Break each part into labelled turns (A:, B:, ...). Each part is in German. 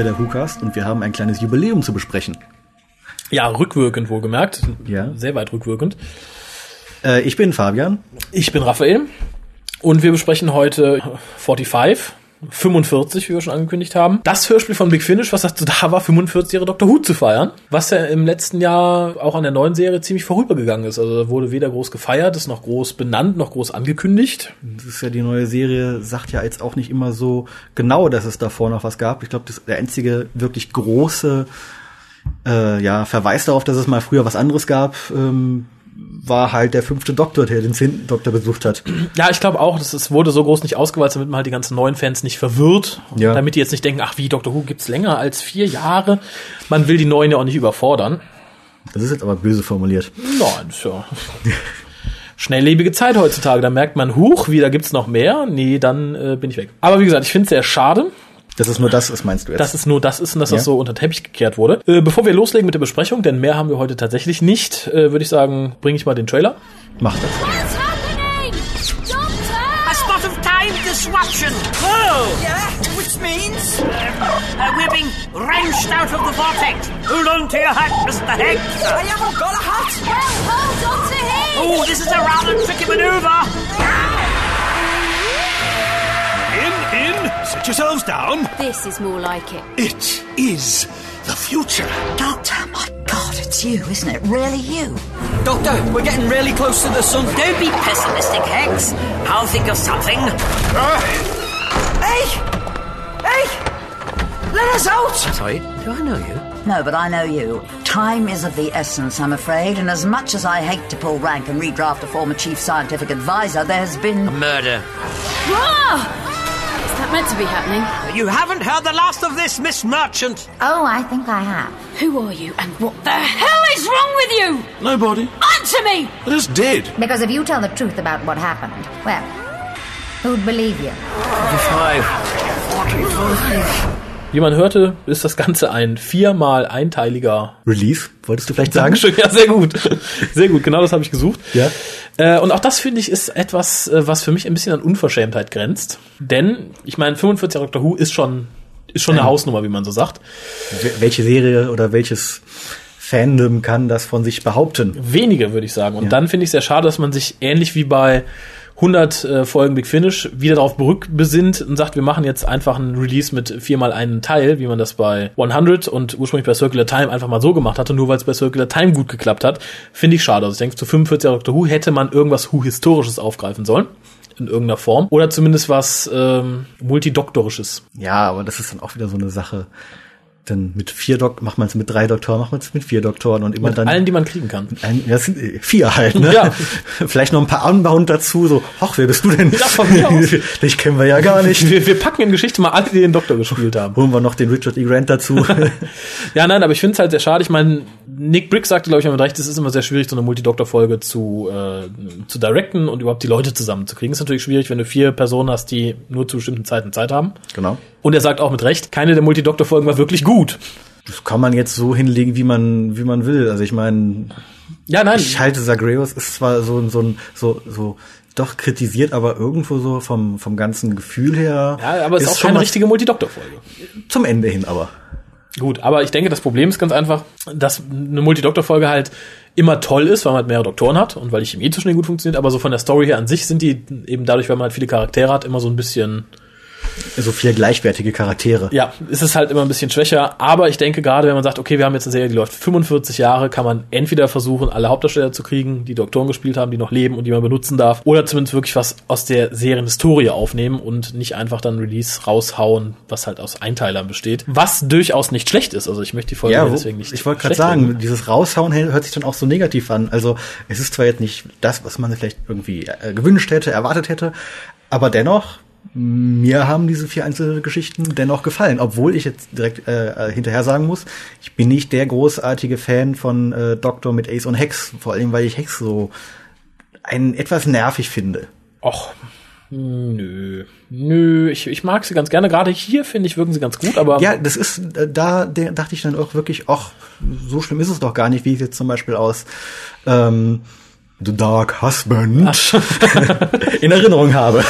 A: Wieder der WhoCast und wir haben ein kleines Jubiläum zu besprechen.
B: Ja, rückwirkend wohlgemerkt.
A: Ja.
B: Sehr weit rückwirkend.
A: Äh, ich bin Fabian.
B: Ich bin Raphael und wir besprechen heute 45, 45, wie wir schon angekündigt haben. Das Hörspiel von Big Finish, was dazu da war, 45 Jahre Dr. Who zu feiern. Was ja im letzten Jahr auch an der neuen Serie ziemlich vorübergegangen ist. Also da wurde weder groß gefeiert, ist noch groß benannt, noch groß angekündigt.
A: Das ist ja die neue Serie, sagt ja jetzt auch nicht immer so genau, dass es davor noch was gab. Ich glaube, das der einzige wirklich große äh, ja, Verweis darauf, dass es mal früher was anderes gab, ähm, war halt der fünfte Doktor, der den zehnten Doktor besucht hat.
B: Ja, ich glaube auch, das wurde so groß nicht ausgeweitet, damit man halt die ganzen neuen Fans nicht verwirrt.
A: Ja.
B: Damit die jetzt nicht denken, ach wie, Doctor Who gibt's länger als vier Jahre. Man will die neuen ja auch nicht überfordern.
A: Das ist jetzt aber böse formuliert.
B: Nein, ist ja schnelllebige Zeit heutzutage. Da merkt man, huch, wieder gibt's noch mehr. Nee, dann äh, bin ich weg. Aber wie gesagt, ich finde es sehr schade,
A: Dass es nur das ist, meinst du jetzt?
B: dass es nur das ist und dass
A: Ja.
B: das so unter den Teppich gekehrt wurde. Äh, bevor wir loslegen mit der Besprechung, denn mehr haben wir heute tatsächlich nicht, äh, würde ich sagen, bringe ich mal den Trailer.
A: Macht das.
C: What's happening? Doctor!
D: A spot of time disruption. Whoa! Yeah, which means uh, we're being wrenched out of the vortex. Hold on to your hat, Mr. Higgs. I haven't got a hat.
C: Well, hold on to him!
D: Oh, this is a rather tricky maneuver.
E: In, in, yourselves down.
C: This is more like it.
E: It is the future.
F: Doctor, my God, it's you, isn't it? Really you?
D: Doctor, we're getting really close to the sun. Don't be pessimistic, Higgs. I'll think of something. Hey! Hey! Let us out! Sorry, do I know you?
F: No, but I know you. Time is of the essence, I'm afraid, and as much as I hate to pull rank and redraft a former chief scientific advisor, there has been.
D: A Murder.
C: Ah! Is that meant to be happening?
D: You haven't heard the last of this, Miss Merchant.
F: Oh, I think I have.
C: Who are you and what the hell is wrong with you?
E: Nobody.
C: Answer me!
E: I just did.
G: Because if you tell the truth about what happened, well, who'd believe you?
D: Five.
B: Wie man hörte, ist das Ganze ein viermal einteiliger
A: Release, wolltest du vielleicht sagen?
B: Dankeschön, ja, sehr gut. Sehr gut, genau das habe ich gesucht.
A: Ja.
B: Äh, und auch das finde ich ist etwas, äh, was für mich ein bisschen an Unverschämtheit grenzt. Denn, ich meine, 45 Doctor Who ist schon, ist schon eine. Hausnummer, wie man so sagt.
A: Wel- Welche Serie oder welches Fandom kann das von sich behaupten?
B: Wenige, würde ich sagen. Und
A: Ja.
B: dann finde ich sehr schade, dass man sich ähnlich wie bei 100 äh, Folgen Big Finish wieder darauf berückbesinnt und sagt, wir machen jetzt einfach einen Release mit viermal einen Teil, wie man das bei 100 und ursprünglich bei Circular Time einfach mal so gemacht hatte, nur weil es bei Circular Time gut geklappt hat, finde ich schade. Also ich denke, zu 45 Doctor Who hätte man irgendwas Who-Historisches aufgreifen sollen. In irgendeiner Form. Oder zumindest was ähm, Multidoktorisches.
A: Ja, aber das ist dann auch wieder so eine Sache. Dann mit vier Dok macht man es mit drei Doktoren, macht man es mit vier Doktoren und immer
B: Mit
A: dann
B: allen, die man kriegen kann.
A: ein, ja, das sind äh, vier halt, ne?
B: Ja.
A: Vielleicht noch ein paar Unbound dazu, so, ach, wer bist du denn?
B: Ja, von mir aus.
A: Dich kennen wir ja gar nicht.
B: Wir, wir packen in Geschichte mal alle, die den Doktor gespielt haben.
A: Holen wir noch den Richard E. Grant dazu.
B: Ja, nein, aber ich finde es halt sehr schade. Ich meine, Nick Brick sagte, glaube ich, mit recht, es ist immer sehr schwierig, so eine Multidoktor-Folge zu, äh, zu directen und überhaupt die Leute zusammenzukriegen. Ist natürlich schwierig, wenn du vier Personen hast, die nur zu bestimmten Zeiten Zeit haben.
A: genau.
B: Und er sagt auch mit Recht, keine der Multidoktor-Folgen war wirklich gut.
A: Das kann man jetzt so hinlegen, wie man, wie man will. Also ich meine,
B: Ja, nein.
A: ich halte Zagreus ist zwar so, so, ein- so, so, doch kritisiert, aber irgendwo so vom, vom ganzen Gefühl her.
B: ja, aber es ist auch
A: schon
B: keine richtige Multidoktor-Folge.
A: Zum Ende hin aber.
B: Gut, aber ich denke, das Problem ist ganz einfach, dass eine Multidoktor-Folge halt immer toll ist, weil man halt mehrere Doktoren hat und weil die Chemie zwischen denen gut funktioniert, aber so von der Story her an sich sind die eben dadurch, weil man halt viele Charaktere hat, immer so ein bisschen
A: So viele gleichwertige Charaktere.
B: ja, ist es halt immer ein bisschen schwächer. Aber ich denke gerade, wenn man sagt, okay, wir haben jetzt eine Serie, die läuft 45 Jahre, kann man entweder versuchen, alle Hauptdarsteller zu kriegen, die Doktoren gespielt haben, die noch leben und die man benutzen darf, oder zumindest wirklich was aus der Serienhistorie aufnehmen und nicht einfach dann Release raushauen, was halt aus Einteilern besteht. Was durchaus nicht schlecht ist. Also ich möchte die Folge
A: Ja,
B: deswegen nicht.
A: ich wollte gerade sagen,
B: reden.
A: dieses Raushauen hört sich dann auch so negativ an. Also es ist zwar jetzt nicht das, was man vielleicht irgendwie äh, gewünscht hätte, erwartet hätte, aber dennoch, mir haben diese vier einzelnen Geschichten dennoch gefallen, obwohl ich jetzt direkt äh, äh, hinterher sagen muss, ich bin nicht der großartige Fan von äh, Doktor mit Ace und Hex, vor allem weil ich Hex so einen etwas nervig finde.
B: Och, nö. Nö, ich, ich mag sie ganz gerne. Gerade hier, finde ich, wirken sie ganz gut, aber
A: Ja, das ist, äh, da der, dachte ich dann auch wirklich, ach, so schlimm ist es doch gar nicht, wie ich jetzt zum Beispiel aus ähm, The Dark Husband in Erinnerung habe.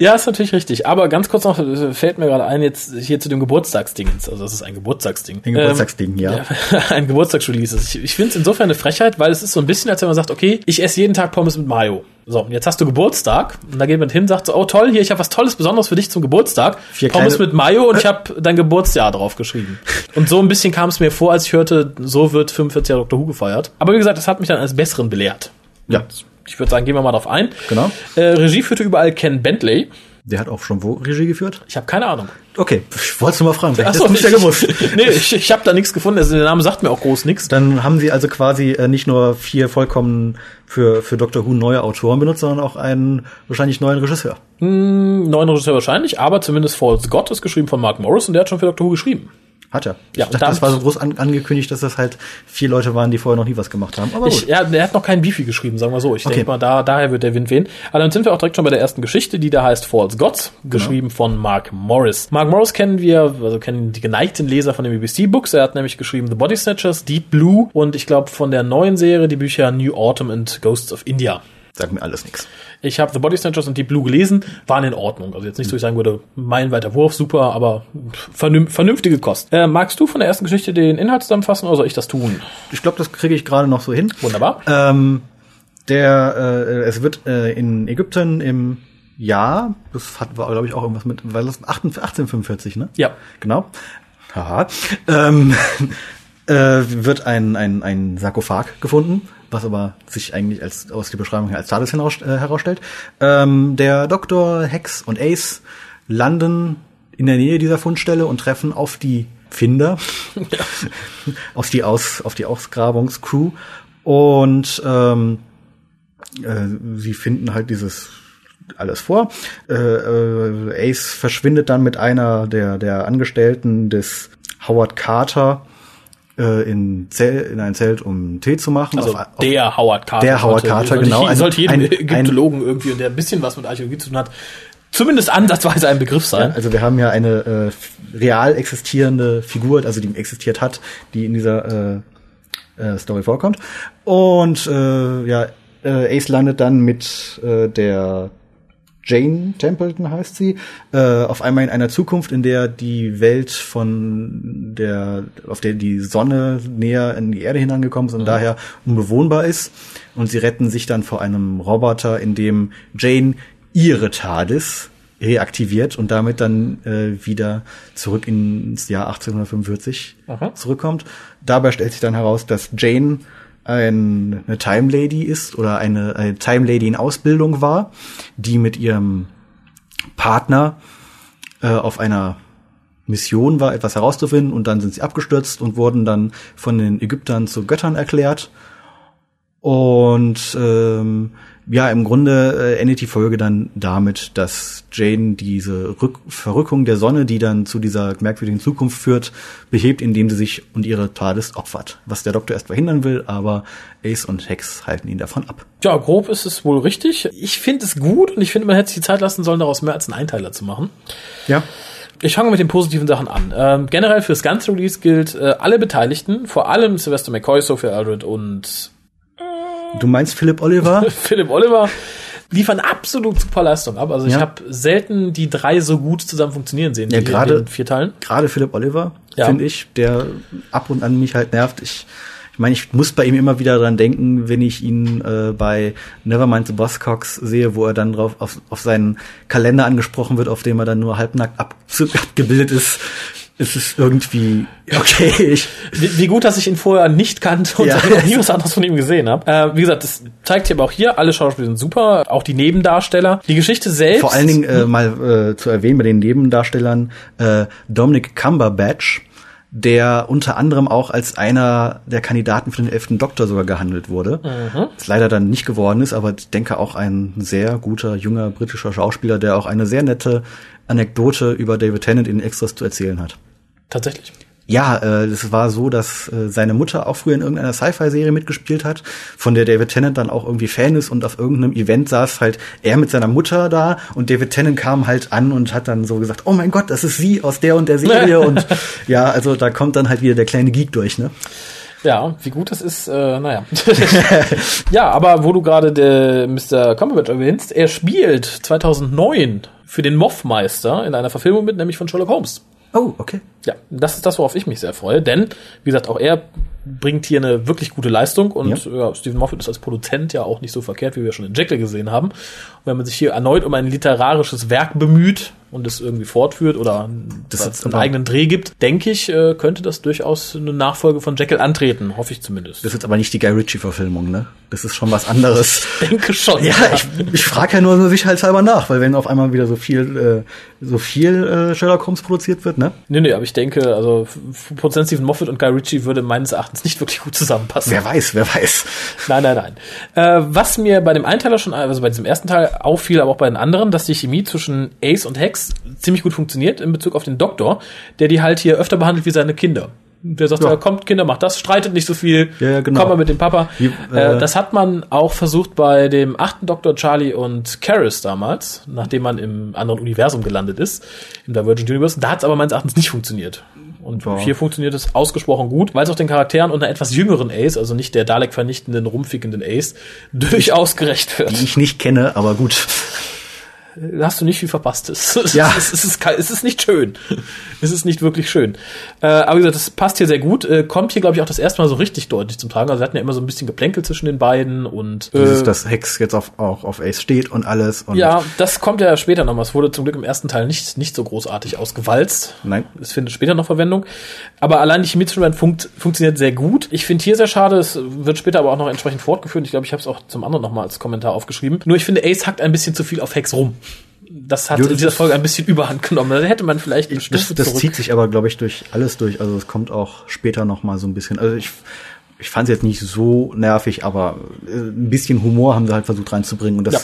B: Ja, ist natürlich richtig. Aber ganz kurz noch, äh, fällt mir gerade ein, jetzt hier zu dem Geburtstagsdingens. Also das ist ein Geburtstagsding.
A: Ein Geburtstagsding, ja.
B: ja. Ein Geburtstagsrelease. Ich, ich finde es insofern eine Frechheit, weil es ist so ein bisschen, als wenn man sagt, okay, ich esse jeden Tag Pommes mit Mayo. So, und jetzt hast du Geburtstag und da geht man hin, sagt so, oh toll, hier, ich habe was Tolles, Besonderes für dich zum Geburtstag.
A: Vier
B: Pommes mit Mayo und ich habe dein Geburtsjahr drauf geschrieben. Und so ein bisschen kam es mir vor, als ich hörte, so wird 45 Jahre Dr. Who gefeiert. Aber wie gesagt, das hat mich dann als Besseren belehrt.
A: Ja.
B: Ich würde sagen, gehen wir mal drauf ein.
A: Genau.
B: Äh, Regie führte überall Ken Bentley.
A: Der hat auch schon wo Regie geführt?
B: Ich habe keine Ahnung.
A: Okay, ich wollte mal fragen. Vielleicht
B: Ach so,
A: hast du's ja gewusst.
B: nee, ich, ich habe da nichts gefunden. Also der Name sagt mir auch groß nichts.
A: Dann haben sie also quasi äh, nicht nur vier vollkommen für, für Doctor Who neue Autoren benutzt, sondern auch einen wahrscheinlich neuen Regisseur.
B: Neuen Regisseur wahrscheinlich, aber zumindest False God ist geschrieben von Mark Morris und der hat schon für Dr. Who geschrieben.
A: Hat er.
B: Ja,
A: ich dachte, das war so groß an, angekündigt, dass das halt vier Leute waren, die vorher noch nie was gemacht haben. Aber
B: Ich,
A: gut.
B: ja, der hat noch keinen Beefy geschrieben, sagen wir so. Ich
A: Okay.
B: denke mal, da, daher wird der Wind wehen. Aber dann sind wir auch direkt schon bei der ersten Geschichte, die da heißt False Gods, geschrieben von Mark Morris. Mark Morris kennen wir, also kennen die geneigten Leser von den BBC-Books. Er hat nämlich geschrieben The Body Snatchers, Deep Blue und ich glaube von der neuen Serie die Bücher New Autumn and Ghosts of India.
A: Sagt mir alles nichts.
B: Ich habe The Body Snatchers und Deep Blue gelesen, waren in Ordnung. Also jetzt nicht, so ich sagen würde, meilenweiter Wurf, super, aber vernünf vernünftige Kost. Äh, magst du von der ersten Geschichte den Inhalt zusammenfassen oder soll ich das tun?
A: Ich glaube, das kriege ich gerade noch so hin.
B: Wunderbar.
A: Ähm, der, äh, es wird äh, in Ägypten im Jahr, das hat, war glaube ich auch irgendwas mit, weil das 1845, ne?
B: Ja.
A: Genau. Haha. Ähm, äh, wird ein, ein, ein Sarkophag gefunden, was aber sich eigentlich als aus der Beschreibung als TARDIS hinaus, äh, herausstellt. Ähm, der Doktor, Hex und Ace landen in der Nähe dieser Fundstelle und treffen auf die Finder, auf die Aus, auf die Ausgrabungscrew und ähm, äh, sie finden halt dieses alles vor. Äh, äh, Ace verschwindet dann mit einer der, der Angestellten des Howard Carter äh, in, Zell, in ein Zelt, um Tee zu machen.
B: Also
A: Auf- auf-
B: der Howard Carter.
A: Der Howard Carter,
B: sollte,
A: genau.
B: Sollte,
A: Ein-
B: sollte jedem
A: ein-
B: Ägyptologen irgendwie, der ein bisschen was mit Archäologie zu tun hat, zumindest ansatzweise ein Begriff sein.
A: Also wir haben ja eine äh, real existierende Figur, also die existiert hat, die in dieser äh, äh, Story vorkommt. Und äh, ja, äh, Ace landet dann mit äh, der Jane Templeton heißt sie, äh, auf einmal in einer Zukunft, in der die Welt von der, auf der die Sonne näher in die Erde hinangekommen ist und daher unbewohnbar ist. Und sie retten sich dann vor einem Roboter, in dem Jane ihre TARDIS reaktiviert und damit dann äh, wieder zurück ins Jahr 1845
B: Aha.
A: zurückkommt. Dabei stellt sich dann heraus, dass Jane ein, eine Time Lady ist oder eine, eine Time Lady in Ausbildung war, die mit ihrem Partner äh, auf einer Mission war, etwas herauszufinden und dann sind sie abgestürzt und wurden dann von den Ägyptern zu Göttern erklärt. Und ähm, ja, im Grunde äh, endet die Folge dann damit, dass Jane diese Rück Verrückung der Sonne, die dann zu dieser merkwürdigen Zukunft führt, behebt, indem sie sich und ihre TARDIS opfert. Was der Doktor erst verhindern will, aber Ace und Hex halten ihn davon ab.
B: Ja, grob ist es wohl richtig. Ich finde es gut und ich finde, man hätte sich die Zeit lassen sollen, daraus mehr als einen Einteiler zu machen.
A: Ja.
B: Ich fange mit den positiven Sachen an. Ähm, generell fürs ganze Release gilt, äh, alle Beteiligten, vor allem Sylvester McCoy, Sophia Aldred und
A: Du meinst Philip Oliver?
B: Philipp Oliver liefern absolut super Leistung ab. Also ich
A: Ja.
B: habe selten die drei so gut zusammen funktionieren sehen.
A: Ja, gerade-
B: vier Teilen.
A: Gerade Philip Oliver,
B: Ja.
A: finde ich, der ab und an mich halt nervt. Ich ich meine, ich muss bei ihm immer wieder dran denken, wenn ich ihn äh, bei Nevermind the Buzzcocks sehe, wo er dann drauf auf, auf seinen Kalender angesprochen wird, auf dem er dann nur halbnackt ab, abgebildet ist. Es ist irgendwie okay. Ich,
B: Wie, wie gut, dass ich ihn vorher nicht kannte und
A: Ja.
B: nie was anderes von ihm gesehen habe. Äh, wie gesagt, das zeigt sich aber auch hier, alle Schauspieler sind super, auch die Nebendarsteller. Die Geschichte selbst.
A: vor allen Dingen äh, mal äh, zu erwähnen bei den Nebendarstellern äh, Dominic Cumberbatch, der unter anderem auch als einer der Kandidaten für den elften Doktor sogar gehandelt wurde. Das leider dann nicht geworden ist, aber ich denke auch ein sehr guter junger britischer Schauspieler, der auch eine sehr nette Anekdote über David Tennant in Extras zu erzählen hat.
B: Tatsächlich.
A: Ja, äh, es war so, dass äh, seine Mutter auch früher in irgendeiner Sci-Fi-Serie mitgespielt hat, von der David Tennant dann auch irgendwie Fan ist und auf irgendeinem Event saß halt er mit seiner Mutter da und David Tennant kam halt an und hat dann so gesagt, oh mein Gott, das ist sie aus der und der Serie und ja, also da kommt dann halt wieder der kleine Geek durch, ne?
B: Ja, wie gut das ist, äh, naja. ja, aber wo du gerade der Mr. Cumberbatch erwähnst, er spielt 2009 für den Moffmeister in einer Verfilmung mit, nämlich von Sherlock Holmes.
A: Oh, okay.
B: Ja, das ist das, worauf ich mich sehr freue, denn, wie gesagt, auch er bringt hier eine wirklich gute Leistung und
A: Ja.
B: ja. Stephen Moffat ist als Produzent ja auch nicht so verkehrt, wie wir schon in Jekyll gesehen haben. Und wenn man sich hier erneut um ein literarisches Werk bemüht und es irgendwie fortführt oder
A: Das
B: einen
A: aber-
B: eigenen Dreh gibt, denke ich, äh, könnte das durchaus eine Nachfolge von Jekyll antreten, hoffe ich zumindest.
A: Das ist aber nicht die Guy Ritchie-Verfilmung, ne? Das ist schon was anderes.
B: denke schon.
A: Ja, ich, ich frage ja nur so sicherheitshalber nach, weil wenn auf einmal wieder so viel, äh, so viel äh, Sherlock Holmes produziert wird, ne?
B: Nee, nee, aber ich denke, also Produzent Stephen Moffat und Guy Ritchie würde meines Erachtens nicht wirklich gut zusammenpassen.
A: Wer weiß, wer weiß.
B: Nein, nein, nein. Äh, was mir bei dem Einteiler schon, also bei diesem ersten Teil auffiel, aber auch bei den anderen, dass die Chemie zwischen Ace und Hex ziemlich gut funktioniert in Bezug auf den Doktor, der die halt hier öfter behandelt wie seine Kinder. Der sagt,
A: Ja.
B: ja. kommt, Kinder, macht das, streitet nicht so viel,
A: Ja, ja, genau.
B: komm mal mit dem Papa.
A: Wie,
B: äh,
A: äh,
B: das hat man auch versucht bei dem achten Doktor Charlie und Karis damals, nachdem man im anderen Universum gelandet ist, im Divergent Universe. Da hat es aber meines Erachtens nicht funktioniert. Und
A: Ja.
B: hier funktioniert es ausgesprochen gut, weil es auch den Charakteren und einer etwas jüngeren Ace, also nicht der Dalek-vernichtenden, rumfickenden Ace, durchaus gerecht wird.
A: Die ich nicht kenne, aber gut.
B: Hast du nicht viel verpasst. Es, es,
A: Ja.
B: es, es, ist, es ist nicht schön. Es ist nicht wirklich schön. Äh, aber wie gesagt, das passt hier sehr gut. Äh, kommt hier, glaube ich, auch das erste Mal so richtig deutlich zum Tragen. Also wir hatten ja immer so ein bisschen Geplänkel zwischen den beiden und
A: Dieses,
B: äh,
A: dass Hex jetzt auf, auch auf Ace steht und alles. Und
B: ja, das kommt ja später noch mal. Es wurde zum Glück im ersten Teil nicht, nicht so großartig ausgewalzt.
A: Nein.
B: Es findet später noch Verwendung. Aber allein die Chemie zwischen funkt, funktioniert sehr gut. Ich finde hier sehr schade, es wird später aber auch noch entsprechend fortgeführt. Ich glaube, ich habe es auch zum anderen noch mal als Kommentar aufgeschrieben. Nur ich finde, Ace hackt ein bisschen zu viel auf Hex rum. Das hat
A: Jo,
B: in
A: das
B: dieser Folge ein bisschen überhand genommen. Da hätte man vielleicht eine
A: Das,
B: Stufe
A: das
B: zurück.
A: zieht sich aber, glaube ich, durch alles durch. Also es kommt auch später noch mal so ein bisschen. Also ich, ich fand es jetzt nicht so nervig, aber äh, ein bisschen Humor haben sie halt versucht reinzubringen. Und das
B: Ja.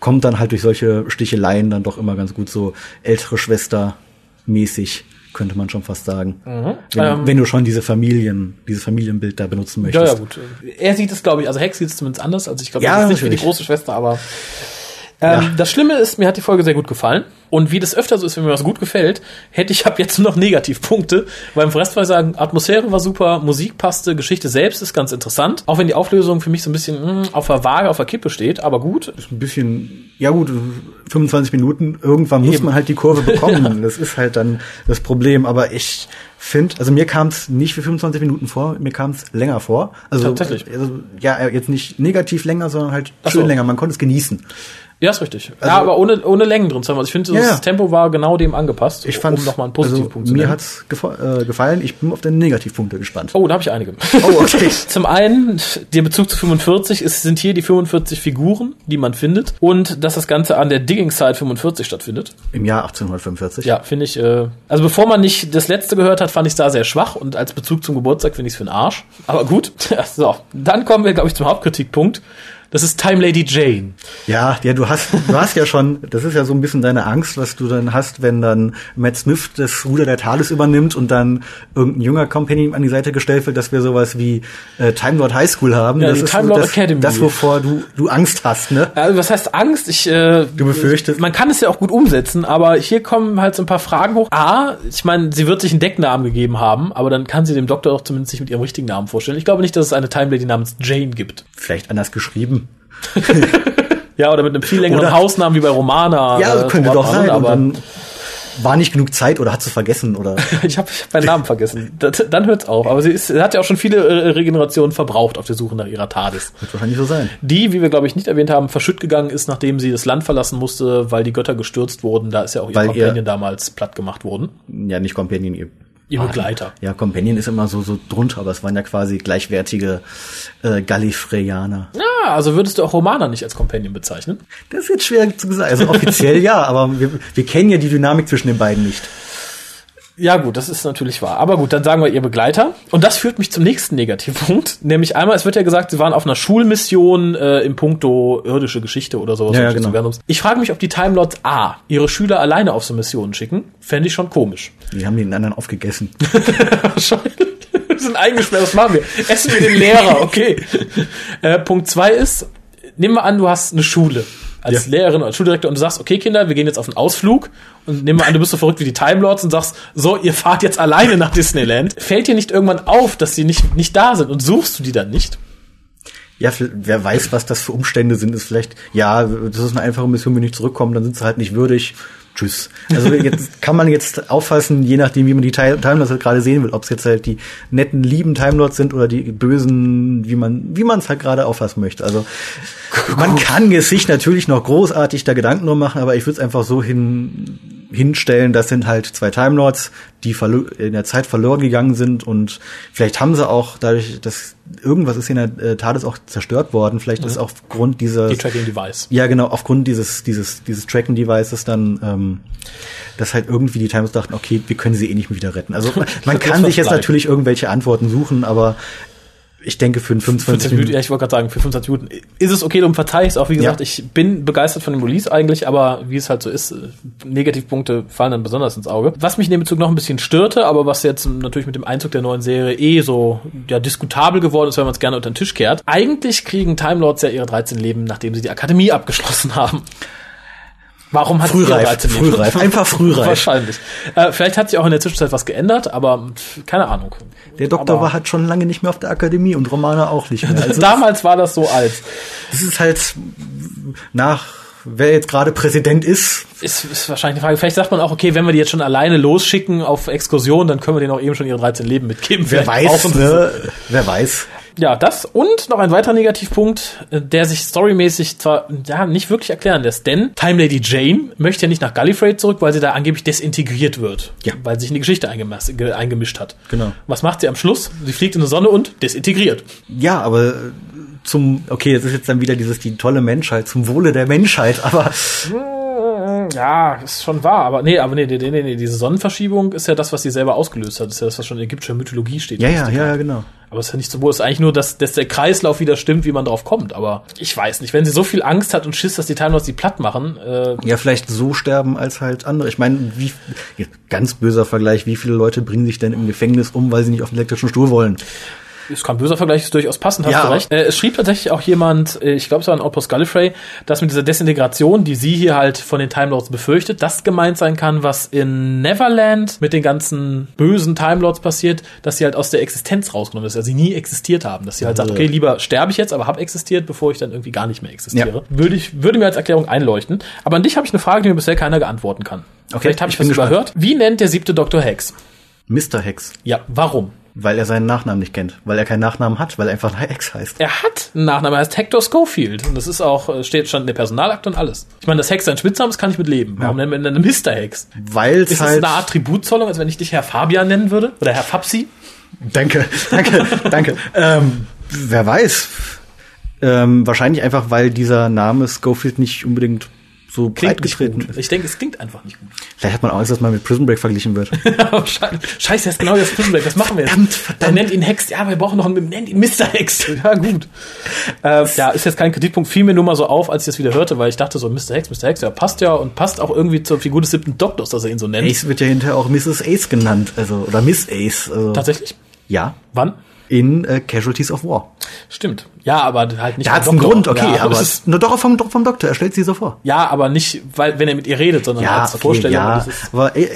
A: kommt dann halt durch solche Sticheleien dann doch immer ganz gut so ältere Schwester mäßig, könnte man schon fast sagen. Wenn,
B: Ähm,
A: wenn du schon diese Familien, dieses Familienbild da benutzen
B: Ja,
A: möchtest.
B: ja, gut. Er sieht es, glaube ich, also Hex sieht es zumindest anders. Also ich glaube,
A: Ja,
B: das ist nicht für die große Schwester, aber ähm,
A: Ja.
B: das Schlimme ist, mir hat die Folge sehr gut gefallen. Und wie das öfter so ist, wenn mir was gut gefällt, hätte ich ab jetzt nur noch Negativpunkte. Weil im Rest war ich sagen, Atmosphäre war super, Musik passte, Geschichte selbst ist ganz interessant. Auch wenn die Auflösung für mich so ein bisschen mh, auf der Waage, auf der Kippe steht, aber gut.
A: ein bisschen, ja gut, 25 Minuten, irgendwann muss
B: Eben.
A: man halt die Kurve bekommen. Das ist halt dann das Problem. Aber ich finde, also mir kam es nicht für 25 Minuten vor, mir kam es länger vor. Also,
B: Tatsächlich.
A: Also, ja, jetzt nicht negativ länger, sondern halt
B: Ach
A: schön
B: so.
A: länger. Man konnte es genießen.
B: Ja, ist richtig. ja, aber ohne, ohne Längen drin zu haben. Also ich finde,
A: Ja,
B: das. Tempo war genau dem angepasst,
A: Ich fand
B: um nochmal einen Positivpunkt
A: also,
B: zu
A: Mir
B: nennen.
A: hat's gefa äh, gefallen. Ich bin auf deine Negativpunkte gespannt.
B: Oh, da habe ich einige.
A: Oh, okay.
B: Zum einen, der Bezug zu 45 ist, sind hier die 45 Figuren, die man findet. Und dass das Ganze an der Digging Side 45 stattfindet.
A: Im Jahr 1845.
B: Ja, finde ich. Äh, also bevor man nicht das letzte gehört hat, fand ich es da sehr schwach. Und als Bezug zum Geburtstag finde ich es für den Arsch. Aber gut. so, dann kommen wir, glaube ich, zum Hauptkritikpunkt. Das ist Time Lady Jane.
A: Ja, ja, du hast, du hast ja schon, das ist ja so ein bisschen deine Angst, was du dann hast, wenn dann Matt Smith das Ruder der Thales übernimmt und dann irgendein junger Company an die Seite gestellt wird, dass wir sowas wie äh, Time Lord High School haben.
B: Ja,
A: das ist
B: Time
A: so
B: Lord
A: das,
B: Academy.
A: Das, wovor du, du Angst hast, ne?
B: Also was heißt Angst? Ich, äh,
A: Du befürchtest-
B: Man kann es ja auch gut umsetzen, aber hier kommen halt so ein paar Fragen hoch. A, ich meine, sie wird sich einen Decknamen gegeben haben, aber dann kann sie dem Doktor auch zumindest nicht mit ihrem richtigen Namen vorstellen. Ich glaube nicht, dass es eine Time Lady namens Jane gibt.
A: Vielleicht anders geschrieben.
B: Ja, oder mit einem viel längeren
A: Oder-
B: Hausnamen wie bei Romana.
A: Ja,
B: äh,
A: könnte doch sein.
B: Aber
A: war nicht genug Zeit oder hat sie vergessen oder.
B: ich habe hab meinen Namen vergessen. Das, dann hört's auf. Aber sie, ist, hat ja auch schon viele äh, Regenerationen verbraucht auf der Suche nach ihrer TARDIS.
A: Wird wahrscheinlich so sein.
B: Die, wie wir glaube ich nicht erwähnt haben, verschütt gegangen ist, nachdem sie das Land verlassen musste, weil die Götter gestürzt wurden. Da ist ja auch ihr
A: Weil ihr-
B: Companion damals platt gemacht worden.
A: Ja, nicht Companion, ihr
B: Ihr Begleiter.
A: Ja, Companion ist immer so, so drunter, aber es waren ja quasi gleichwertige äh, Gallifreyaner.
B: Ja, also würdest du auch Romana nicht als Companion bezeichnen?
A: Das ist jetzt schwer zu sagen. Also offiziell ja, aber wir, wir kennen ja die Dynamik zwischen den beiden nicht.
B: Ja, gut, das ist natürlich wahr. Aber gut, dann sagen wir ihr Begleiter. Und das führt mich zum nächsten Negativpunkt. Nämlich einmal, es wird ja gesagt, sie waren auf einer Schulmission äh, im Puncto irdische Geschichte oder sowas.
A: Ja, ja, genau.
B: Ich frage mich, ob die Time Lords A ihre Schüler alleine auf so Missionen schicken. Fände ich schon komisch.
A: Die haben den anderen aufgegessen.
B: Wahrscheinlich. Wir sind eingesperrt, was machen wir? Essen wir den Lehrer, okay. äh, Punkt zwei ist, nehmen wir an, du hast eine Schule als
A: Ja.
B: Lehrerin oder als Schuldirektor und du sagst, okay Kinder, wir gehen jetzt auf einen Ausflug und nehmen wir an, du bist so verrückt wie die Time Lords und sagst, so, ihr fahrt jetzt alleine nach Disneyland. Fällt dir nicht irgendwann auf, dass sie nicht, nicht da sind und suchst du die dann nicht?
A: Ja, wer weiß, was das für Umstände sind, ist vielleicht, ja, das ist eine einfache Mission, wenn wir nicht zurückkommen, dann sind sie halt nicht würdig. Tschüss. Also jetzt kann man jetzt auffassen, je nachdem, wie man die Time Lords halt gerade sehen will, ob es jetzt halt die netten, lieben Time Lords sind oder die bösen, wie man wie man es halt gerade auffassen möchte. Also man kann es sich natürlich noch großartig da Gedanken drum machen, aber ich würde es einfach so hin hinstellen, das sind halt zwei Time Lords, die in der Zeit verloren gegangen sind und vielleicht haben sie auch dadurch, dass irgendwas ist in der äh, TARDIS auch zerstört worden, vielleicht ist auch aufgrund dieser
B: Die Tracking Device.
A: ja, genau, aufgrund dieses, dieses, dieses Tracking-Devices dann, ähm, dass halt irgendwie die Times dachten, okay, wir können sie eh nicht mehr wieder retten. Also man, man kann sich jetzt
B: bleiben.
A: natürlich irgendwelche Antworten suchen, aber ich denke für einen 25
B: 25 Minuten, ja, ich wollte gerade sagen, für 25 Minuten ist es okay, ich es auch. Wie gesagt,
A: Ja.
B: ich bin begeistert von dem Release eigentlich, aber wie es halt so ist, Negativpunkte fallen dann besonders ins Auge. Was mich in dem Bezug noch ein bisschen störte, aber was jetzt natürlich mit dem Einzug der neuen Serie eh so ja, diskutabel geworden ist, wenn man es gerne unter den Tisch kehrt. Eigentlich kriegen Time Lords ja ihre 13 Leben, nachdem sie die Akademie abgeschlossen haben. Warum hat sie
A: Frühreif,
B: 13 Leben?
A: frühreif, einfach frühreif.
B: Wahrscheinlich. Äh, vielleicht hat sich auch in der zwischenzeit was geändert, aber keine Ahnung.
A: Der Doktor
B: Aber-
A: war halt schon lange nicht mehr auf der Akademie und Romana auch nicht mehr. Also
B: Damals war das so alt.
A: das ist halt nach, wer jetzt gerade Präsident ist,
B: Ist, ist wahrscheinlich eine Frage. Vielleicht sagt man auch, okay, wenn wir die jetzt schon alleine losschicken auf Exkursion, dann können wir denen auch eben schon ihre 13 Leben mitgeben.
A: wer
B: Vielleicht
A: weiß,
B: sie
A: ne, wer weiß.
B: Ja, das und noch ein weiterer Negativpunkt, äh, der sich storymäßig zwar ja nicht wirklich erklären lässt, denn Time Lady Jane möchte ja nicht nach Gallifrey zurück, weil sie da angeblich desintegriert wird,
A: Ja.
B: weil sie sich in die Geschichte eingemischt hat.
A: Genau.
B: Was macht sie am Schluss? Sie fliegt in die Sonne und desintegriert.
A: Ja, aber zum, okay, das ist jetzt dann wieder dieses, die tolle Menschheit, zum Wohle der Menschheit, aber
B: Ja, ist schon wahr, aber nee, aber nee, nee, nee, nee, diese Sonnenverschiebung ist ja das, was sie selber ausgelöst hat. Das ist ja das, was schon in ägyptischer Mythologie steht.
A: ja, ja, ja, genau.
B: Aber es ist ja nicht so, wo es eigentlich nur, dass, dass der Kreislauf wieder stimmt, wie man drauf kommt. Aber ich weiß nicht, wenn sie so viel Angst hat und Schiss, dass die Time die platt machen, äh,
A: Ja, vielleicht so sterben als halt andere. Ich meine, wie ganz böser Vergleich, wie viele Leute bringen sich denn im Gefängnis um, weil sie nicht auf den elektrischen Stuhl wollen?
B: Ist kein böser Vergleich, ist durchaus passend, hast
A: Ja,
B: du recht. Äh, es schrieb tatsächlich auch jemand, äh, ich glaube es war ein Outpost Gallifrey, dass mit dieser Desintegration, die sie hier halt von den Time Lords befürchtet, das gemeint sein kann, was in Neverland mit den ganzen bösen Time Lords passiert, dass sie halt aus der Existenz rausgenommen ist, also sie nie existiert haben. Dass sie halt sagt, okay, lieber sterbe ich jetzt, aber hab existiert, bevor ich dann irgendwie gar nicht mehr existiere.
A: Ja.
B: Würde, ich, würde mir als Erklärung einleuchten. Aber an dich habe ich eine Frage, die mir bisher keiner geantworten kann.
A: Okay,
B: Vielleicht habe ich,
A: ich
B: was
A: gespannt.
B: überhört. Wie nennt der siebte Dr. Hex?
A: Mr. Hex.
B: Ja, warum?
A: Weil er seinen Nachnamen nicht kennt. Weil er keinen Nachnamen hat, weil er einfach Hex heißt.
B: Er hat einen Nachnamen, er heißt Hector Schofield. Und das ist auch, äh, steht, stand in der Personalakte und alles. Ich meine, das Hex sein Spitzname, das kann ich mit leben. Warum nennen wir ihn dann Mr. Hex?
A: Weil
B: Ist
A: es
B: das
A: halt.
B: eine Art Tributzollung, als wenn ich dich Herr Fabian nennen würde? Oder Herr Fapsi?
A: Danke, danke, danke. Ähm, wer weiß. Ähm, wahrscheinlich einfach, weil dieser Name Schofield nicht unbedingt so breit
B: nicht
A: getreten
B: gut.
A: ist.
B: Ich denke, es klingt einfach nicht gut.
A: Vielleicht hat man Angst, dass man mit Prison Break verglichen wird.
B: Scheiße, Scheiße, jetzt genau das Prison Break. Was machen wir jetzt?
A: Verdammt, verdammt.
B: Er nennt ihn Hex. Ja, wir brauchen noch einen, nennt ihn Mr. Hex. Ja, gut. äh, ja, ist jetzt kein Kritikpunkt. Fiel mir nur mal so auf, als ich das wieder hörte, weil ich dachte so, Mr. Hex, Mr. Hex, ja, passt ja und passt auch irgendwie zur Figur des siebten Doktors, dass er ihn so nennt.
A: Ace wird ja hinterher auch Mrs. Ace genannt, also, oder Miss Ace. Also,
B: Tatsächlich?
A: Ja.
B: Wann?
A: In äh, Casualties of War.
B: Stimmt. Ja, aber halt nicht
A: Da hat's einen. Grund, okay,
B: ja,
A: aber
B: es ist,
A: nur doch vom, vom Doktor, er stellt sie so vor.
B: ja, aber nicht, weil wenn er mit ihr redet, sondern
A: Ja,
B: als
A: okay,
B: Vorstellung.
A: ja,
B: Das ist,
A: aber äh,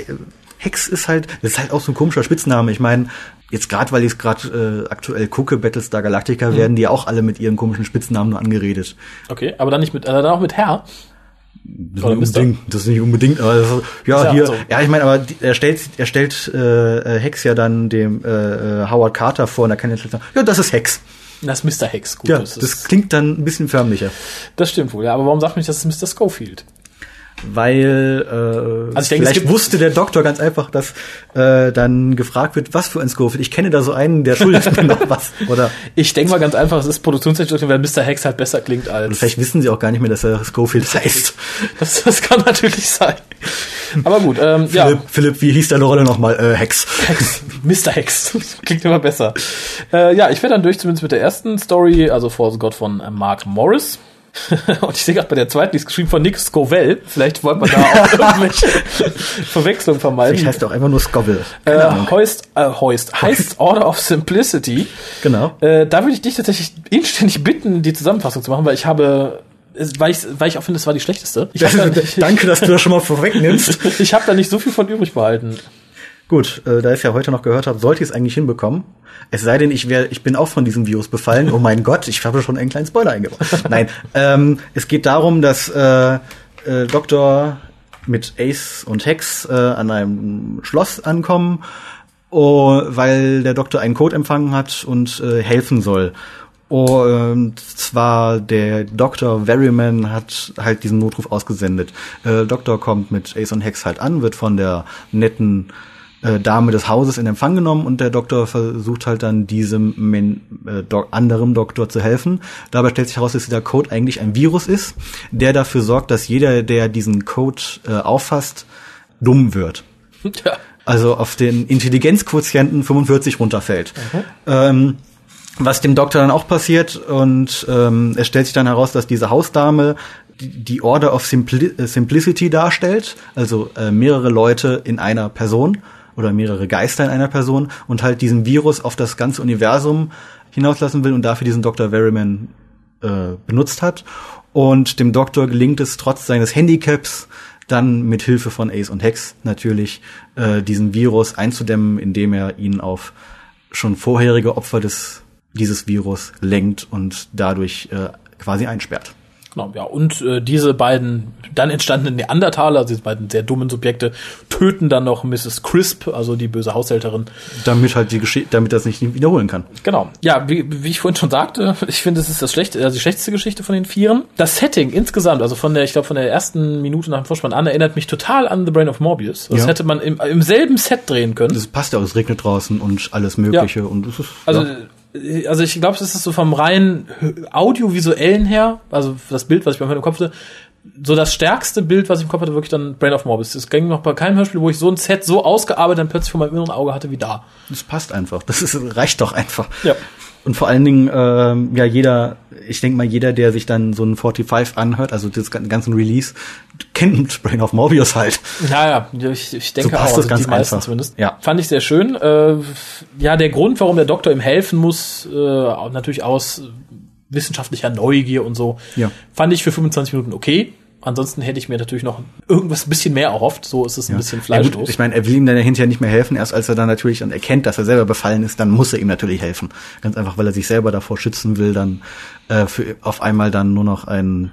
A: Hex ist halt, das ist halt auch so ein komischer Spitzname. Ich meine, jetzt gerade, weil ich es gerade äh, aktuell gucke, Battlestar Galactica,
B: Mhm.
A: werden die auch alle mit ihren komischen Spitznamen nur angereddet.
B: okay, aber dann nicht mit, äh, dann auch mit Herr.
A: Das
B: Oder
A: ist nicht unbedingt, das ist nicht unbedingt, aber ist, ja,
B: ja
A: hier,
B: so.
A: ja, ich meine, aber er stellt, er stellt äh, äh, Hex ja dann dem äh, äh, Howard Carter vor und er kann jetzt sagen, ja, das ist Hex.
B: Das ist Mr. Hex. Gut,
A: Ja,
B: das,
A: das, klingt dann ein bisschen förmlicher.
B: das stimmt wohl. Ja, aber warum sagt man nicht, das ist Mr. Schofield?
A: Weil äh,
B: Also ich denke,
A: vielleicht wusste der Doktor ganz einfach, dass äh, dann gefragt wird, was für ein Schofield. Ich kenne da so einen, der schuldet mir noch was. Oder
B: Ich denke mal ganz einfach, es ist Produktionstechnisch, weil Mr. Hex halt besser klingt als.
A: vielleicht wissen sie auch gar nicht mehr, dass er Schofield heißt.
B: Das, das kann natürlich sein. Aber gut, ähm, ja.
A: Philipp, Philipp, wie hieß deine Rolle nochmal? Äh, Hex.
B: Hex. Mr. Hex. Klingt immer besser. Äh, ja, ich werde dann durch zumindest mit der ersten Story, also Force God von äh, Mark Morris. Und ich sehe gerade bei der zweiten, die ist geschrieben von Nick Scovell. Vielleicht wollte man da auch irgendwelche Verwechslungen vermeiden.
A: Ich heißt auch einfach nur Ahnung.
B: äh, Heust, äh, Heust, heißt Order of Simplicity.
A: Genau.
B: Äh, da würde ich dich tatsächlich inständig bitten, die Zusammenfassung zu machen, weil ich habe, weil ich, weil ich auch finde, es war die schlechteste. Habe da,
A: Danke, dass du das schon mal vorwegnimmst.
B: ich hab da nicht so viel von übrig behalten.
A: Gut, äh, da ich ja heute noch gehört habe, sollte ich es eigentlich hinbekommen. Es sei denn, ich wär, ich bin auch von diesem Virus befallen. Oh mein Gott, ich habe schon einen kleinen Spoiler eingebaut. Nein, ähm, es geht darum, dass äh, äh, Dr. mit Ace und Hex äh, an einem Schloss ankommen, oh, weil der Doktor einen Code empfangen hat und äh, helfen soll. Und zwar der Dr. Veryman hat halt diesen Notruf ausgesendet. Äh, Doktor kommt mit Ace und Hex halt an, wird von der netten äh, Dame des Hauses in Empfang genommen und der Doktor versucht halt dann diesem Men äh, do anderen Doktor zu helfen. Dabei stellt sich heraus, dass dieser Code eigentlich ein Virus ist, der dafür sorgt, dass jeder, der diesen Code äh, auffasst, dumm wird.
B: Ja.
A: Also auf den Intelligenzquotienten 45 runterfällt. Ähm, was dem Doktor dann auch passiert und ähm, es stellt sich dann heraus, dass diese Hausdame die- die Order of Simpli äh, Simplicity darstellt, also äh, mehrere Leute in einer Person oder mehrere Geister in einer Person und halt diesen Virus auf das ganze Universum hinauslassen will und dafür diesen Dr. Veryman äh, benutzt hat. Und dem Doktor gelingt es trotz seines Handicaps dann mit Hilfe von Ace und Hex natürlich äh, diesen Virus einzudämmen, indem er ihn auf schon vorherige Opfer des dieses Virus lenkt und dadurch äh, quasi einsperrt.
B: Genau, ja. Und äh, diese beiden dann entstandenen Neandertaler, also diese beiden sehr dummen Subjekte, töten dann noch Mrs. Crisp, also die böse Haushälterin.
A: Damit halt die Geschichte, damit das nicht wiederholen kann.
B: Genau. Ja, wie, wie ich vorhin schon sagte, ich finde, es ist das schlechte, also die schlechteste Geschichte von den Vieren. Das Setting insgesamt, also von der, ich glaube, von der ersten Minute nach dem Vorspann an, erinnert mich total an The Brain of Morbius. Das
A: Ja.
B: hätte man im, im selben Set drehen können.
A: Das passt ja auch, es regnet draußen und alles Mögliche und es ist
B: Also,
A: ja.
B: Also ich glaube, es ist so vom rein audiovisuellen her, also das Bild, was ich bei mir im Kopf hatte, so das stärkste Bild, was ich im Kopf hatte, wirklich dann Brain of Morbius. Das ging noch bei keinem Hörspiel, wo ich so ein Set so ausgearbeitet dann plötzlich vor meinem inneren Auge hatte wie da.
A: Das passt einfach. Das ist, reicht doch einfach.
B: Ja.
A: Und vor allen Dingen, ähm, ja, jeder, ich denke mal, jeder, der sich dann so ein 45 anhört, also das gan- ganzen Release, kennt Brain of Morbius halt.
B: Ja, ja, ich, ich denke
A: So passt
B: auch,
A: das
B: also
A: ganz
B: die meisten
A: einfach.
B: zumindest.
A: Ja.
B: Fand ich sehr schön. Äh, ja, der Grund, warum der Doktor ihm helfen muss, äh, natürlich aus wissenschaftlicher Neugier und so,
A: Ja.
B: fand ich für 25 Minuten okay. Ansonsten hätte ich mir natürlich noch irgendwas ein bisschen mehr erhofft. So ist es ein bisschen
A: Ja, gut,
B: fleischlos.
A: ich meine, er will ihm dann ja hinterher nicht mehr helfen. Erst als er dann natürlich dann erkennt, dass er selber befallen ist, dann muss er ihm natürlich helfen. Ganz einfach, weil er sich selber davor schützen will, dann äh, für auf einmal dann nur noch ein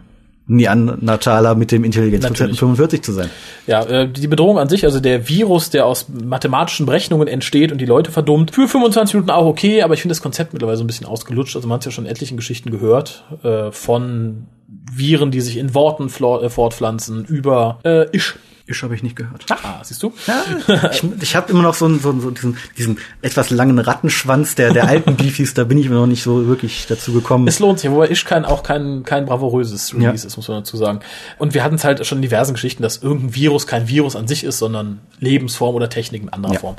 A: Neandertaler mit dem Intelligenzquotienten
B: Natürlich.
A: 45 zu sein.
B: Ja, äh, die Bedrohung an sich, also der Virus, der aus mathematischen Berechnungen entsteht und die Leute verdummt, für 25 Minuten auch okay, aber ich finde das Konzept mittlerweile so ein bisschen ausgelutscht. Also man hat ja schon etlichen Geschichten gehört, äh, von Viren, die sich in Worten äh, fortpflanzen, über äh, Isch.
A: Ich habe ich nicht gehört.
B: Ah, siehst du?
A: Ich, ich habe immer noch so, einen- so, einen- so diesen, diesen etwas langen Rattenschwanz der, der alten Beefies, da bin ich mir noch nicht so wirklich dazu gekommen.
B: Es lohnt sich, wobei Isch kein, auch kein, kein bravouröses Release
A: Ja.
B: ist, muss man dazu sagen. Und wir hatten es halt schon in diversen Geschichten, dass irgendein Virus kein Virus an sich ist, sondern Lebensform oder Technik in anderer
A: Ja.
B: Form.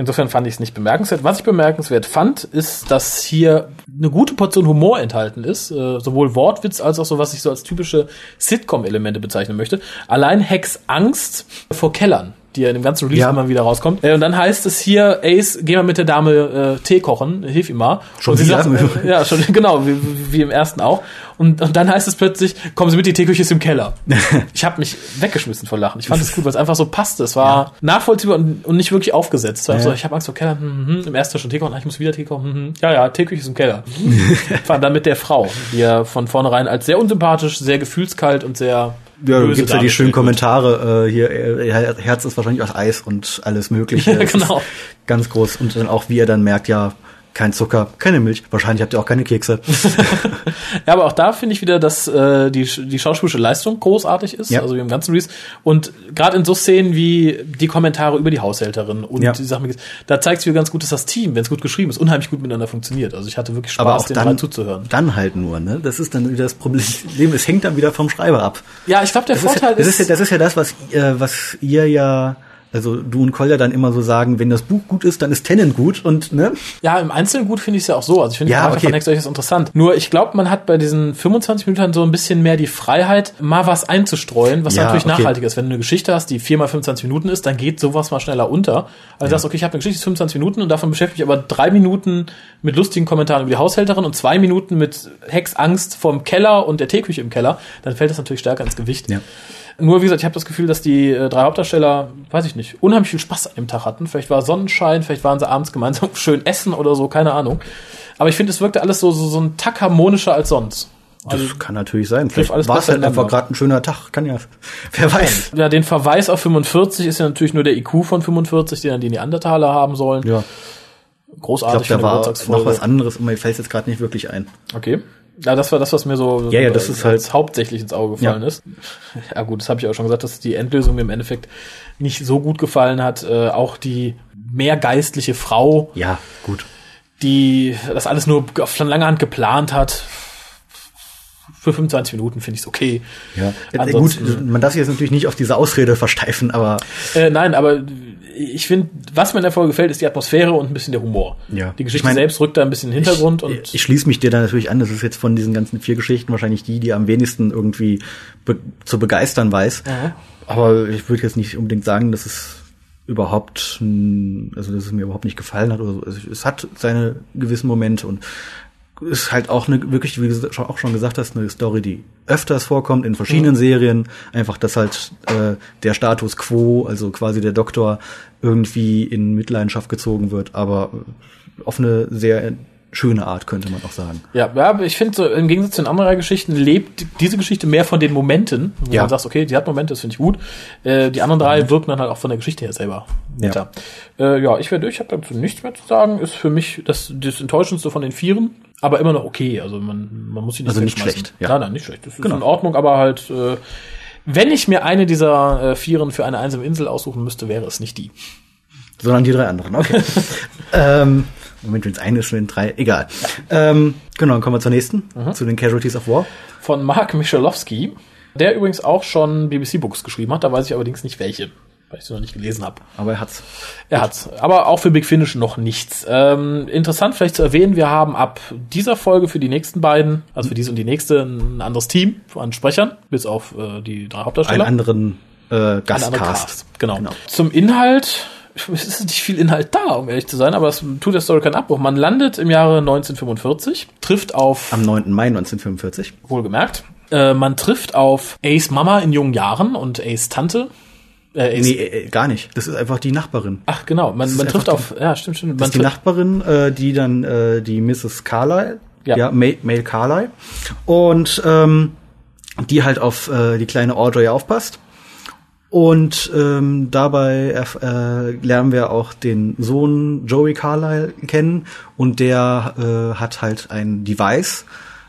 B: Insofern fand ich es nicht bemerkenswert. Was ich bemerkenswert fand, ist, dass hier eine gute Portion Humor enthalten ist, äh, sowohl Wortwitz als auch so, was ich so als typische Sitcom-Elemente bezeichnen möchte. Allein Hex Angst vor Kellern, die ja in dem ganzen Release
A: Ja.
B: immer wieder rauskommt. Äh, und dann heißt es hier, Ace, geh mal mit der Dame äh, Tee kochen, hilf ihm mal.
A: Schon
B: und sie
A: wieder?
B: sagt, äh, ja, schon, genau, wie, wie im ersten auch. Und, und dann heißt es plötzlich, kommen Sie mit, die Teeküche ist im Keller. ich habe mich weggeschmissen vor Lachen. Ich fand es gut, weil es einfach so passte. Es war nachvollziehbar und, und nicht wirklich aufgesetzt.
A: Ja.
B: so, ich habe Angst vor Keller. Hm, hm, Im ersten schon Tee kochen, ah, ich muss wieder Tee kochen. Hm, hm. Ja, ja, Teeküche ist im Keller. War dann mit der Frau, die er von vornherein als sehr unsympathisch, sehr gefühlskalt und sehr
A: Ja,
B: böse
A: gibt's ja die schönen. Kommentare, äh, hier, äh, ihr Herz ist wahrscheinlich aus Eis und alles mögliche. Es
B: Genau.
A: Ganz groß. Und dann auch, wie er dann merkt, ja, kein Zucker, keine Milch, wahrscheinlich habt ihr auch keine Kekse.
B: Ja, aber auch da finde ich wieder, dass äh, die, die schauspielerische Leistung großartig ist,
A: Ja.
B: also wie im ganzen Release. Und gerade in so Szenen wie die Kommentare über die Haushälterin und
A: Ja.
B: die Sachen, da zeigt sich wieder ganz gut, dass das Team, wenn es gut geschrieben ist, unheimlich gut miteinander funktioniert. Also ich hatte wirklich Spaß,
A: Aber auch
B: den
A: dann,
B: zuzuhören.
A: dann halt nur, ne? Das ist dann wieder das Problem. Es hängt dann wieder vom Schreiber ab.
B: Ja, ich glaube, der
A: Das ist,
B: Vorteil
A: ja, das, ist ja, das ist ja das, was, äh, was ihr ja, also du und Kolja dann immer so sagen, wenn das Buch gut ist, dann ist Tennant gut und, ne?
B: Ja, im Einzelnen gut finde ich es ja auch so. Also ich finde
A: Ja, okay.
B: von durchaus interessant. Nur ich glaube, man hat bei diesen 25 Minuten so ein bisschen mehr die Freiheit, mal was einzustreuen, was
A: Ja,
B: natürlich
A: okay.
B: nachhaltig ist. Wenn du eine Geschichte hast, die 4 mal 25 Minuten ist, dann geht sowas mal schneller unter. Also du sagst, okay, ich habe eine Geschichte, die ist 25 Minuten und davon beschäftige ich aber drei Minuten mit lustigen Kommentaren über die Haushälterin und zwei Minuten mit Hex Angst vom Keller und der Teeküche im Keller, dann fällt das natürlich stärker ins Gewicht.
A: Ja.
B: Nur wie gesagt, ich habe das Gefühl, dass die äh, drei Hauptdarsteller, weiß ich nicht, unheimlich viel Spaß an dem Tag hatten. Vielleicht war Sonnenschein, vielleicht waren sie abends gemeinsam schön essen oder so, keine Ahnung. Aber ich finde, es wirkte alles so, so, so ein Tack harmonischer als sonst. Also,
A: Das kann natürlich sein. Vielleicht war es halt einfach gerade ein schöner Tag. Kann ja, wer weiß.
B: ja, den Verweis auf 45 ist ja natürlich nur der IQ von 45, den dann die Neandertaler haben sollen.
A: Ja, ich
B: Großartig
A: glaube, da war noch was anderes und mir fällt jetzt gerade nicht wirklich ein.
B: Okay. Ja, das war das, was mir so
A: Ja, ja, das
B: äh,
A: ist halt-
B: hauptsächlich ins Auge gefallen
A: Ja.
B: ist. Ja gut, das habe ich auch schon gesagt, dass die Endlösung mir im Endeffekt nicht so gut gefallen hat. Äh, auch die mehr geistliche Frau,
A: Ja, gut.
B: die das alles nur auf lange Hand geplant hat. Für 25 Minuten finde ich es okay.
A: Ja, äh,
B: Ansonsten-
A: gut, man darf sich jetzt natürlich nicht auf diese Ausrede versteifen, aber
B: Äh, nein, aber ich finde, was mir in der Folge gefällt, ist die Atmosphäre und ein bisschen der Humor.
A: Ja.
B: Die Geschichte
A: Ich mein,
B: selbst rückt da ein bisschen in den Hintergrund
A: ich,
B: und
A: ich schließe mich dir da natürlich an. Das ist jetzt von diesen ganzen vier Geschichten wahrscheinlich die, die am wenigsten irgendwie be zu begeistern weiß. Aber ich würde jetzt nicht unbedingt sagen, dass es überhaupt, also dass es mir überhaupt nicht gefallen hat oder so. Also es hat seine gewissen Momente und ist halt auch eine wirklich, wie du auch schon gesagt hast, eine Story, die öfters vorkommt in verschiedenen Serien. Einfach, dass halt äh, der Status quo, also quasi der Doktor, irgendwie in Mitleidenschaft gezogen wird, aber auf eine sehr schöne Art, könnte man auch sagen.
B: Ja, aber ich finde, so, im Gegensatz zu den anderen drei Geschichten lebt diese Geschichte mehr von den Momenten, wo
A: Ja.
B: man sagt, okay, die hat Momente, das finde ich gut. Äh, die anderen drei wirken dann halt auch von der Geschichte her selber netter. Ja, äh, ja ich werde durch, ich habe dazu nichts mehr zu sagen. Ist für mich das, das Enttäuschendste von den Vieren, aber immer noch okay. Also man, man muss sie nicht
A: Also nicht schlecht, ja.
B: Nein, nein, nicht schlecht. Das ist
A: Genau.
B: in Ordnung, aber halt, äh, wenn ich mir eine dieser äh, Vieren für eine einsame Insel aussuchen müsste, wäre es nicht die.
A: Sondern die drei anderen, okay. ähm, Moment, wenn es eine ist, schon drei, egal. Ähm, genau, dann kommen wir zur nächsten, zu den Casualties of War.
B: Von Mark Michalowski, der übrigens auch schon BBC-Books geschrieben hat, da weiß ich allerdings nicht welche, weil ich sie noch nicht gelesen habe.
A: Aber er hat's.
B: Er hat's. Aber auch für Big Finish noch nichts. Ähm, interessant vielleicht zu erwähnen, wir haben ab dieser Folge für die nächsten beiden, also für diese und die nächste, ein anderes Team an Sprechern, bis auf äh, die drei
A: Einen
B: Hauptdarsteller.
A: anderen äh, Gastcast.
B: Genau.
A: Genau.
B: Zum Inhalt, es ist nicht viel Inhalt da, um ehrlich zu sein, aber es tut der Story keinen Abbruch. Man landet im Jahre 1945, trifft auf,
A: Am 9. Mai 1945.
B: wohlgemerkt, äh, man trifft auf Ace Mama in jungen Jahren und Ace Tante. Äh, Ace,
A: Nee, äh, gar nicht. Das ist einfach die Nachbarin.
B: Ach genau, man, man trifft auf, ja stimmt, stimmt.
A: Das
B: Man
A: ist die Nachbarin, äh, die dann äh, die Mrs. Carlyle,
B: Ja.
A: ja, May, Mail Carlyle, und ähm, die halt auf äh, die kleine Audrey aufpasst. Und ähm, dabei äh, lernen wir auch den Sohn Joey Carlyle kennen und der äh, hat halt ein Device,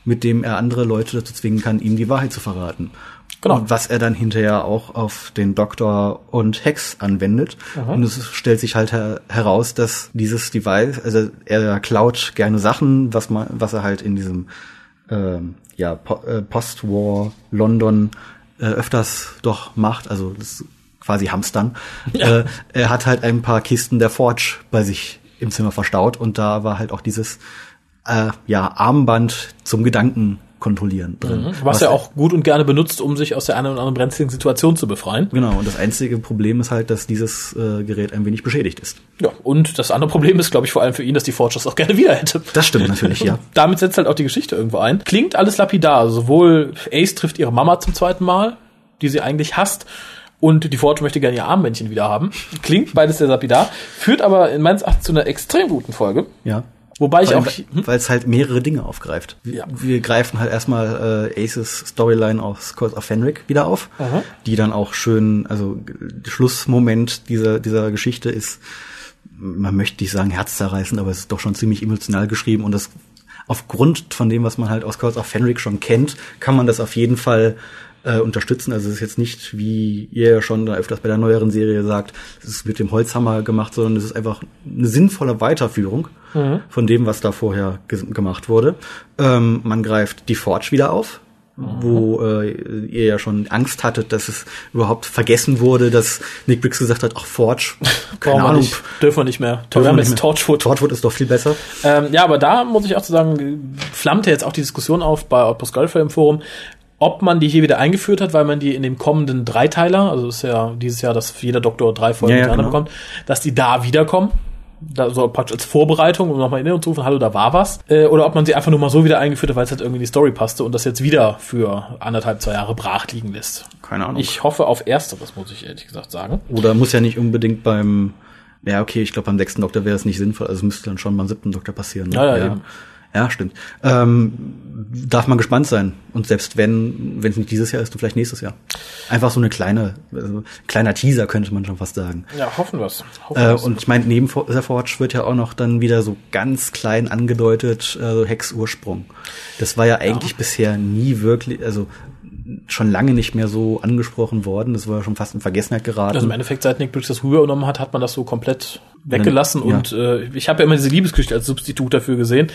A: mit dem er andere Leute dazu zwingen kann, ihm die Wahrheit zu verraten.
B: Genau.
A: Und was er dann hinterher auch auf den Doktor und Hex anwendet. Und es stellt sich halt her heraus, dass dieses Device, also er klaut gerne Sachen, was man, was er halt in diesem ähm, ja, po äh, Post-War London äh, öfters doch macht, also das quasi Hamstern. Äh, er hat halt ein paar Kisten der Forge bei sich im Zimmer verstaut und da war halt auch dieses äh, ja, Armband zum Gedanken kontrollieren drin.
B: Was er auch gut und gerne benutzt, um sich aus der einen oder anderen brenzligen Situation zu befreien.
A: Genau, und das einzige Problem ist halt, dass dieses äh, Gerät ein wenig beschädigt ist.
B: Ja, und das andere Problem ist, glaube ich, vor allem für ihn, dass die Forge das auch gerne wieder hätte.
A: Das stimmt natürlich, ja.
B: Damit setzt halt auch die Geschichte irgendwo ein. Klingt alles lapidar. Also sowohl Ace trifft ihre Mama zum zweiten Mal, die sie eigentlich hasst, und die Forge möchte gerne ihr Armbändchen wieder haben. Klingt beides sehr lapidar, führt aber in meines Erachtens zu einer extrem guten Folge.
A: Ja.
B: Wobei ich auch.
A: Weil es halt mehrere Dinge aufgreift. Wir,
B: Ja.
A: wir greifen halt erstmal äh, Aces Storyline aus Curse of Fenric wieder auf, die dann auch schön, also Schlussmoment dieser, dieser Geschichte ist, man möchte nicht sagen herzzerreißend, aber es ist doch schon ziemlich emotional geschrieben und das aufgrund von dem, was man halt aus Curse of Fenric schon kennt, kann man das auf jeden Fall äh, unterstützen. Also es ist jetzt nicht, wie ihr ja schon öfters bei der neueren Serie sagt, es ist mit dem Holzhammer gemacht, sondern es ist einfach eine sinnvolle Weiterführung von dem, was da vorher ges- gemacht wurde. Ähm, man greift die Forge wieder auf, wo äh, ihr ja schon Angst hattet, dass es überhaupt vergessen wurde, dass Nick Briggs gesagt hat, ach Forge, keine
B: Brauchen
A: Ahnung,
B: nicht, dürfen wir nicht mehr.
A: dürfen
B: Wir jetzt. Torchwood.
A: Torchwood ist doch viel besser.
B: Ähm, ja, aber da muss ich auch zu sagen, flammte jetzt auch die Diskussion auf bei Outpost Golfer im Forum, ob man die hier wieder eingeführt hat, weil man die in dem kommenden Dreiteiler, also ist ja dieses Jahr, dass jeder Doktor drei Folgen
A: Ja, ja,
B: hintereinander
A: genau.
B: bekommt, dass die da wiederkommen. Da so praktisch als Vorbereitung, um nochmal in Erinnerung zu rufen, hallo, da war was. Äh, oder ob man sie einfach nur mal so wieder eingeführt hat, weil es halt irgendwie in die Story passte und das jetzt wieder für anderthalb, zwei Jahre brach liegen lässt.
A: Keine Ahnung.
B: Ich hoffe auf Ersteres, muss ich ehrlich gesagt sagen.
A: Oder muss ja nicht unbedingt beim, ja, okay, ich glaube, beim sechsten Doktor wäre es nicht sinnvoll, also es müsste dann schon beim siebten Doktor passieren. Ne?
B: Ja, ja, eben.
A: Ja, stimmt. Ähm, darf man gespannt sein. Und selbst wenn, wenn es nicht dieses Jahr ist, dann vielleicht nächstes Jahr. Einfach so eine kleine, also, kleiner Teaser könnte man schon fast sagen.
B: Ja, hoffen wir's. Hoffen
A: Äh, und ich meine, neben The Forge wird ja auch noch dann wieder so ganz klein angedeutet, äh, so Hex Ursprung. Das war ja eigentlich bisher nie wirklich, also schon lange nicht mehr so angesprochen worden. Das war ja schon fast in Vergessenheit geraten.
B: Also im Endeffekt, seit Nick Briggs das rübergenommen hat, hat man das so komplett weggelassen.
A: Ja.
B: Und äh, ich habe ja immer diese Liebesgeschichte als Substitut dafür gesehen.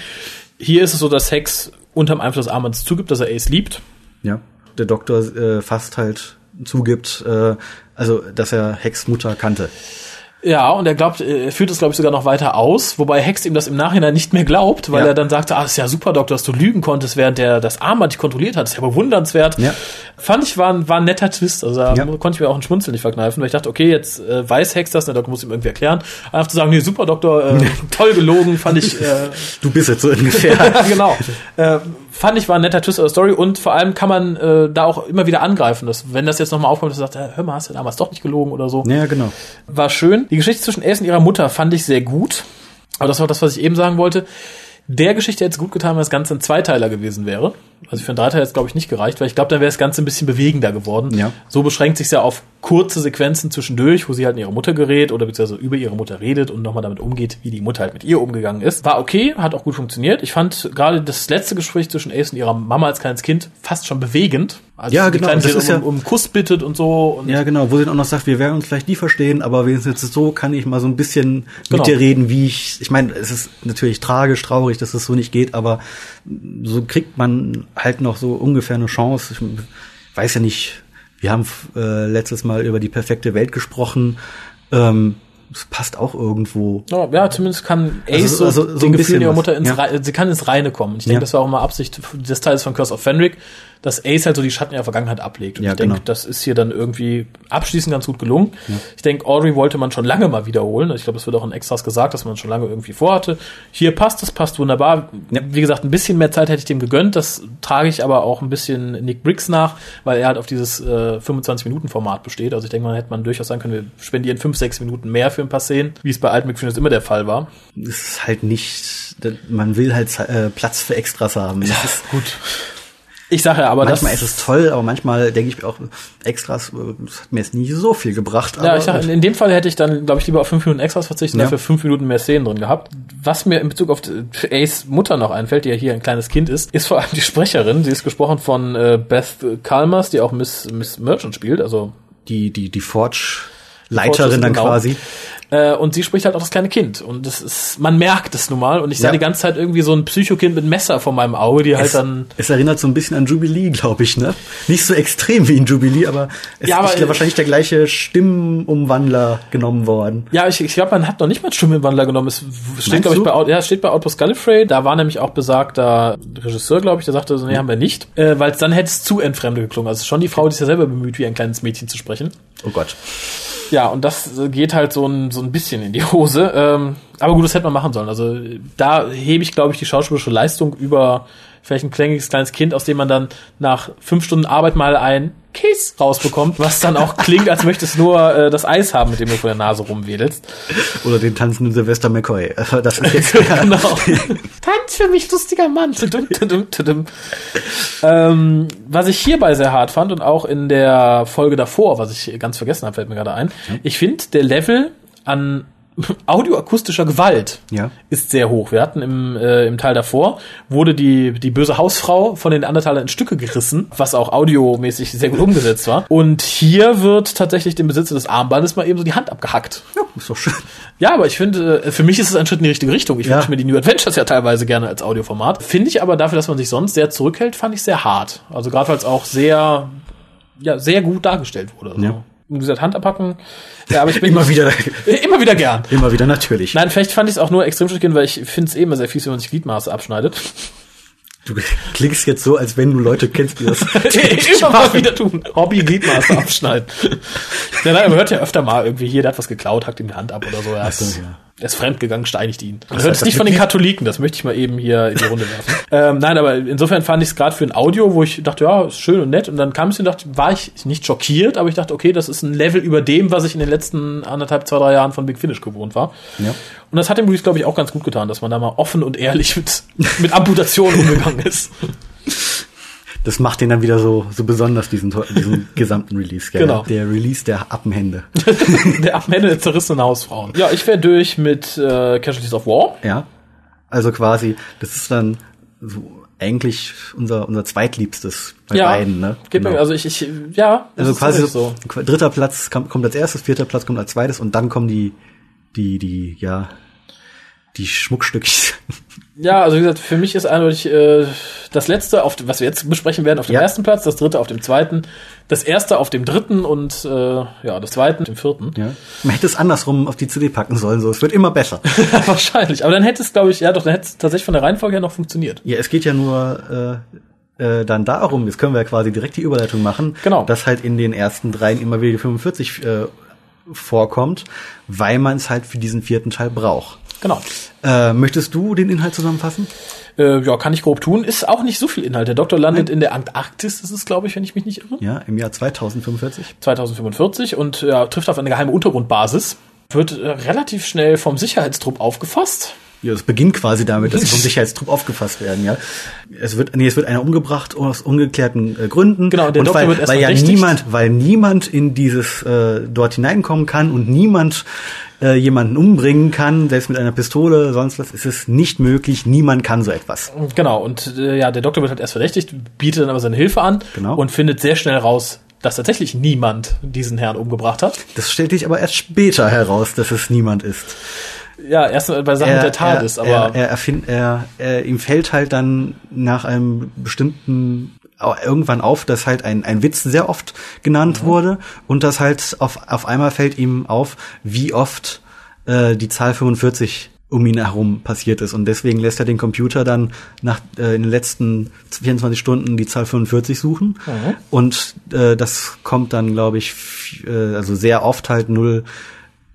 B: Hier ist es so, dass Hex unterm Einfluss des Armbands zugibt, dass er Ace liebt.
A: Ja, der Doktor äh, fast halt zugibt, äh, also dass er Hex Mutter kannte.
B: Ja, und er glaubt, äh, er führt es, glaube ich, sogar noch weiter aus, wobei Hex ihm das im Nachhinein nicht mehr glaubt, weil
A: Ja.
B: er dann sagte, ah, ist ja super, Doktor, dass du lügen konntest, während der das Armband dich kontrolliert hat. Das ist ja bewundernswert.
A: Ja.
B: Fand ich, war, ein- war ein netter Twist. Also da
A: Ja.
B: konnte ich mir auch ein Schmunzeln nicht verkneifen, weil ich dachte, okay, jetzt äh, weiß Hex das, der Doktor muss ihm irgendwie erklären. Einfach zu sagen, nee, super, Doktor, äh, toll gelogen, fand ich äh,
A: Du bist jetzt so ungefähr.
B: ja, genau. Äh, fand ich war ein netter Twist der Story und vor allem kann man äh, da auch immer wieder angreifen, dass, wenn das jetzt nochmal aufkommt, dass er sagt, äh, hör mal, hast du damals doch nicht gelogen oder so.
A: ja, genau.
B: War schön. Die Geschichte zwischen Ace und ihrer Mutter fand ich sehr gut. Aber das war das, was ich eben sagen wollte. Der Geschichte hätte es gut getan, wenn das Ganze ein Zweiteiler gewesen wäre. Also für einen Dreiteiler hätte es, glaube ich, nicht gereicht, weil ich glaube, dann wäre das Ganze ein bisschen bewegender geworden.
A: Ja.
B: So beschränkt sich ja auf kurze Sequenzen zwischendurch, wo sie halt in ihre Mutter gerät oder beziehungsweise über ihre Mutter redet und nochmal damit umgeht, wie die Mutter halt mit ihr umgegangen ist. War okay, hat auch gut funktioniert. Ich fand gerade das letzte Gespräch zwischen Ace und ihrer Mama als kleines Kind fast schon bewegend. Also
A: Ja, genau, das
B: sie
A: ist
B: um,
A: ja-
B: um Kuss bittet und so. Und
A: Ja, genau, wo sie dann auch noch sagt, wir werden uns vielleicht nie verstehen, aber wenigstens jetzt so kann ich mal so ein bisschen
B: Genau.
A: mit dir reden, wie ich, ich meine, es ist natürlich tragisch, traurig, dass es so nicht geht, aber so kriegt man halt noch so ungefähr eine Chance. Ich weiß ja nicht, wir haben äh, letztes Mal über die perfekte Welt gesprochen, ähm, es passt auch irgendwo.
B: Ja, ja, zumindest kann Ace
A: Also-
B: so,
A: also so
B: den
A: ein
B: Gefühlen
A: bisschen
B: ihrer Mutter ins
A: ja.
B: Rei- sie kann ins Reine kommen. Ich denke,
A: Ja.
B: das war auch mal Absicht des Teils von Curse of Fenric, dass Ace halt so die Schatten ihrer Vergangenheit ablegt. Und
A: Ja,
B: ich denke,
A: genau.
B: das ist hier dann irgendwie abschließend ganz gut gelungen. Ich denke, Audrey wollte man schon lange mal wiederholen. Ich glaube, es wird auch in Extras gesagt, dass man schon lange irgendwie vorhatte. Hier passt es, passt wunderbar. Wie gesagt, ein bisschen mehr Zeit hätte ich dem gegönnt. Das trage ich aber auch ein bisschen Nick Briggs nach, weil er halt auf dieses äh, 25-Minuten-Format besteht. Also ich denke, man hätte man durchaus sagen können, wir spendieren 5, 6 Minuten mehr für ein paar Szenen, wie es bei alten McFinnis immer der Fall war.
A: Es ist halt nicht, man will halt äh, Platz für Extras haben. Das ist,
B: Gut. Ich sage ja, aber
A: manchmal
B: das,
A: ist es toll, aber manchmal denke ich mir auch, Extras, äh, das hat mir jetzt nicht so viel gebracht.
B: Ja, ich sag, in, dem Fall hätte ich dann, glaube ich, lieber auf fünf Minuten Extras verzichtet und
A: Ja.
B: dafür fünf Minuten mehr Szenen drin gehabt. Was mir in Bezug auf die- Ace Mutter noch einfällt, die ja hier ein kleines Kind ist, ist vor allem die Sprecherin. Sie ist gesprochen von äh, Beth Kalmers, die auch Miss, Miss Merchant spielt, also
A: die, die, die Forge Leiterin dann
B: genau.
A: quasi.
B: Äh, und sie spricht halt auch das kleine Kind. Und das ist, man merkt es nun mal. Und ich sah
A: Ja.
B: die ganze Zeit irgendwie so ein Psychokind mit Messer vor meinem Auge, die halt
A: Es,
B: dann.
A: es erinnert so ein bisschen an Jubilee, glaube ich, ne? Nicht so extrem wie in Jubilee, aber es
B: Ja, aber-
A: ist wahrscheinlich der gleiche Stimmenumwandler genommen worden.
B: Ja, ich, ich glaube, man hat noch nicht mal einen Stimmenwandler genommen. Es steht, glaube ich, bei, ja, es steht bei Outpost Gallifrey. Da war nämlich auch besagter Regisseur, glaube ich, der sagte, so, nee, haben wir nicht. Äh, Weil dann hätte es zu entfremdet geklungen. Also schon die Frau, die sich ja selber bemüht, wie ein kleines Mädchen zu sprechen.
A: Oh Gott.
B: Ja, und das äh, geht halt so ein, so ein bisschen in die Hose. Ähm, aber gut, das hätte man machen sollen. Also da hebe ich, glaube ich, die schauspielerische Leistung über vielleicht ein klängiges kleines Kind, aus dem man dann nach fünf Stunden Arbeit mal ein Kiss rausbekommt, was dann auch klingt, als möchtest du nur äh, das Eis haben, mit dem du vor der Nase rumwedelst.
A: Oder den tanzenden Sylvester McCoy. Das ist jetzt
B: genau. Tanz für mich, lustiger Mann. Tudum, tudum, tudum. Ähm, was ich hierbei sehr hart fand und auch in der Folge davor, was ich ganz vergessen habe, fällt mir gerade ein. Ich finde, der Level an audioakustischer Gewalt
A: Ja.
B: ist sehr hoch. Wir hatten im, äh, im Teil davor, wurde die, die böse Hausfrau von den Andertaler in Stücke gerissen, was auch audiomäßig sehr gut umgesetzt war. Und hier wird tatsächlich dem Besitzer des Armbandes mal eben so die Hand abgehackt.
A: ja, ist doch schön.
B: Ja, aber ich finde, äh, für mich ist es ein Schritt in die richtige Richtung. Ich
A: Ja.
B: wünsche mir die New Adventures ja teilweise gerne als Audioformat. Finde ich aber dafür, dass man sich sonst sehr zurückhält, fand ich sehr hart. Also gerade weil es auch sehr, ja, sehr gut dargestellt wurde. Also,
A: Ja.
B: Wie gesagt, Hand abhacken. Ja, aber ich bin
A: Immer wieder,
B: immer wieder gern.
A: immer wieder natürlich.
B: Nein, vielleicht fand ich es auch nur extrem schockierend, weil ich finde es eh immer sehr fies, wenn man sich Gliedmaße abschneidet.
A: Du klingst jetzt so, als wenn du Leute kennst, die das
B: immer mal wieder tun. Hobby Gliedmaße abschneiden. ja, nein, man hört ja öfter mal irgendwie hier, der hat was geklaut, hackt ihm die Hand ab oder so. Ja,
A: so, ja.
B: Er ist fremdgegangen, steinigt ihn. Es
A: das
B: nicht von den? Katholiken, das möchte ich mal eben hier in die Runde werfen. ähm, nein, aber insofern fand ich es gerade für ein Audio, wo ich dachte, ja, ist schön und nett. Und dann kam es und dachte, war ich nicht schockiert, aber ich dachte, okay, das ist ein Level über dem, was ich in den letzten anderthalb, zwei, drei Jahren von Big Finish gewohnt war.
A: Ja.
B: Und das hat dem Release, glaube ich, auch ganz gut getan, dass man da mal offen und ehrlich mit, mit Amputationen umgegangen ist.
A: Das macht den dann wieder so, so besonders, diesen, diesen gesamten Release. Gell?
B: Genau.
A: Der Release der Appenhände.
B: Der am Ende der zerrissenen Hausfrauen. Ja, ich wäre durch mit äh, Casualties of War.
A: Ja. Also quasi, das ist dann so eigentlich unser, unser zweitliebstes bei
B: ja,
A: beiden, ne?
B: Geht mir, also ich, ich, ja,
A: also quasi so. dritter Platz kam- kommt als erstes, vierter Platz kommt als zweites und dann kommen die, die, die, ja, die Schmuckstückchen.
B: Ja, also wie gesagt, für mich ist eindeutig äh, das letzte, auf, was wir jetzt besprechen werden, auf dem
A: Ja.
B: ersten Platz, das dritte auf dem zweiten, das erste auf dem dritten und äh, ja, das zweite auf dem vierten.
A: Ja. Man hätte es andersrum auf die CD packen sollen, so. Es wird immer besser.
B: Wahrscheinlich. Aber dann hätte es, glaube ich, ja doch, dann hätte es tatsächlich von der Reihenfolge her noch funktioniert.
A: Ja, es geht ja nur äh, äh, dann darum, jetzt können wir ja quasi direkt die Überleitung machen,
B: Genau.
A: dass halt in den ersten dreien immer wieder die 45 äh, vorkommt, weil man es halt für diesen vierten Teil braucht.
B: Genau.
A: Äh, möchtest du den Inhalt zusammenfassen?
B: Äh, ja, kann ich grob tun. Ist auch nicht so viel Inhalt. Der Doktor landet in der Antarktis, das ist, glaube ich, wenn ich mich nicht irre.
A: Ja, im Jahr 2045.
B: 2045 und ja, trifft auf eine geheime Untergrundbasis. Wird äh, relativ schnell vom Sicherheitstrupp aufgefasst.
A: Ja, es beginnt quasi damit, dass sie vom Sicherheitstrupp aufgefasst werden, ja. Es wird, nee, es wird einer umgebracht aus ungeklärten äh, Gründen.
B: Genau, der
A: und
B: Doktor
A: weil,
B: wird erst
A: weil ja
B: verdächtigt.
A: niemand, weil niemand in dieses äh, dort hineinkommen kann und niemand äh, jemanden umbringen kann, selbst mit einer Pistole, sonst was, ist es nicht möglich. Niemand kann so etwas.
B: Genau, und äh, ja, der Doktor wird halt erst verdächtigt, bietet dann aber seine Hilfe an
A: Genau.
B: und findet sehr schnell raus, dass tatsächlich niemand diesen Herrn umgebracht hat.
A: Das stellt sich aber erst später heraus, dass es niemand ist.
B: Ja, erst bei Sachen der TARDIS,
A: er,
B: aber
A: er, er, erfind, er, er ihm fällt halt dann nach einem bestimmten irgendwann auf, dass halt ein, ein Witz sehr oft genannt
B: Mhm.
A: wurde und dass halt auf, auf einmal fällt ihm auf, wie oft äh, die Zahl 45 um ihn herum passiert ist und deswegen lässt er den Computer dann nach äh, in den letzten 24 Stunden die Zahl 45 suchen
B: Mhm.
A: und äh, das kommt dann glaube ich äh, also sehr oft halt 0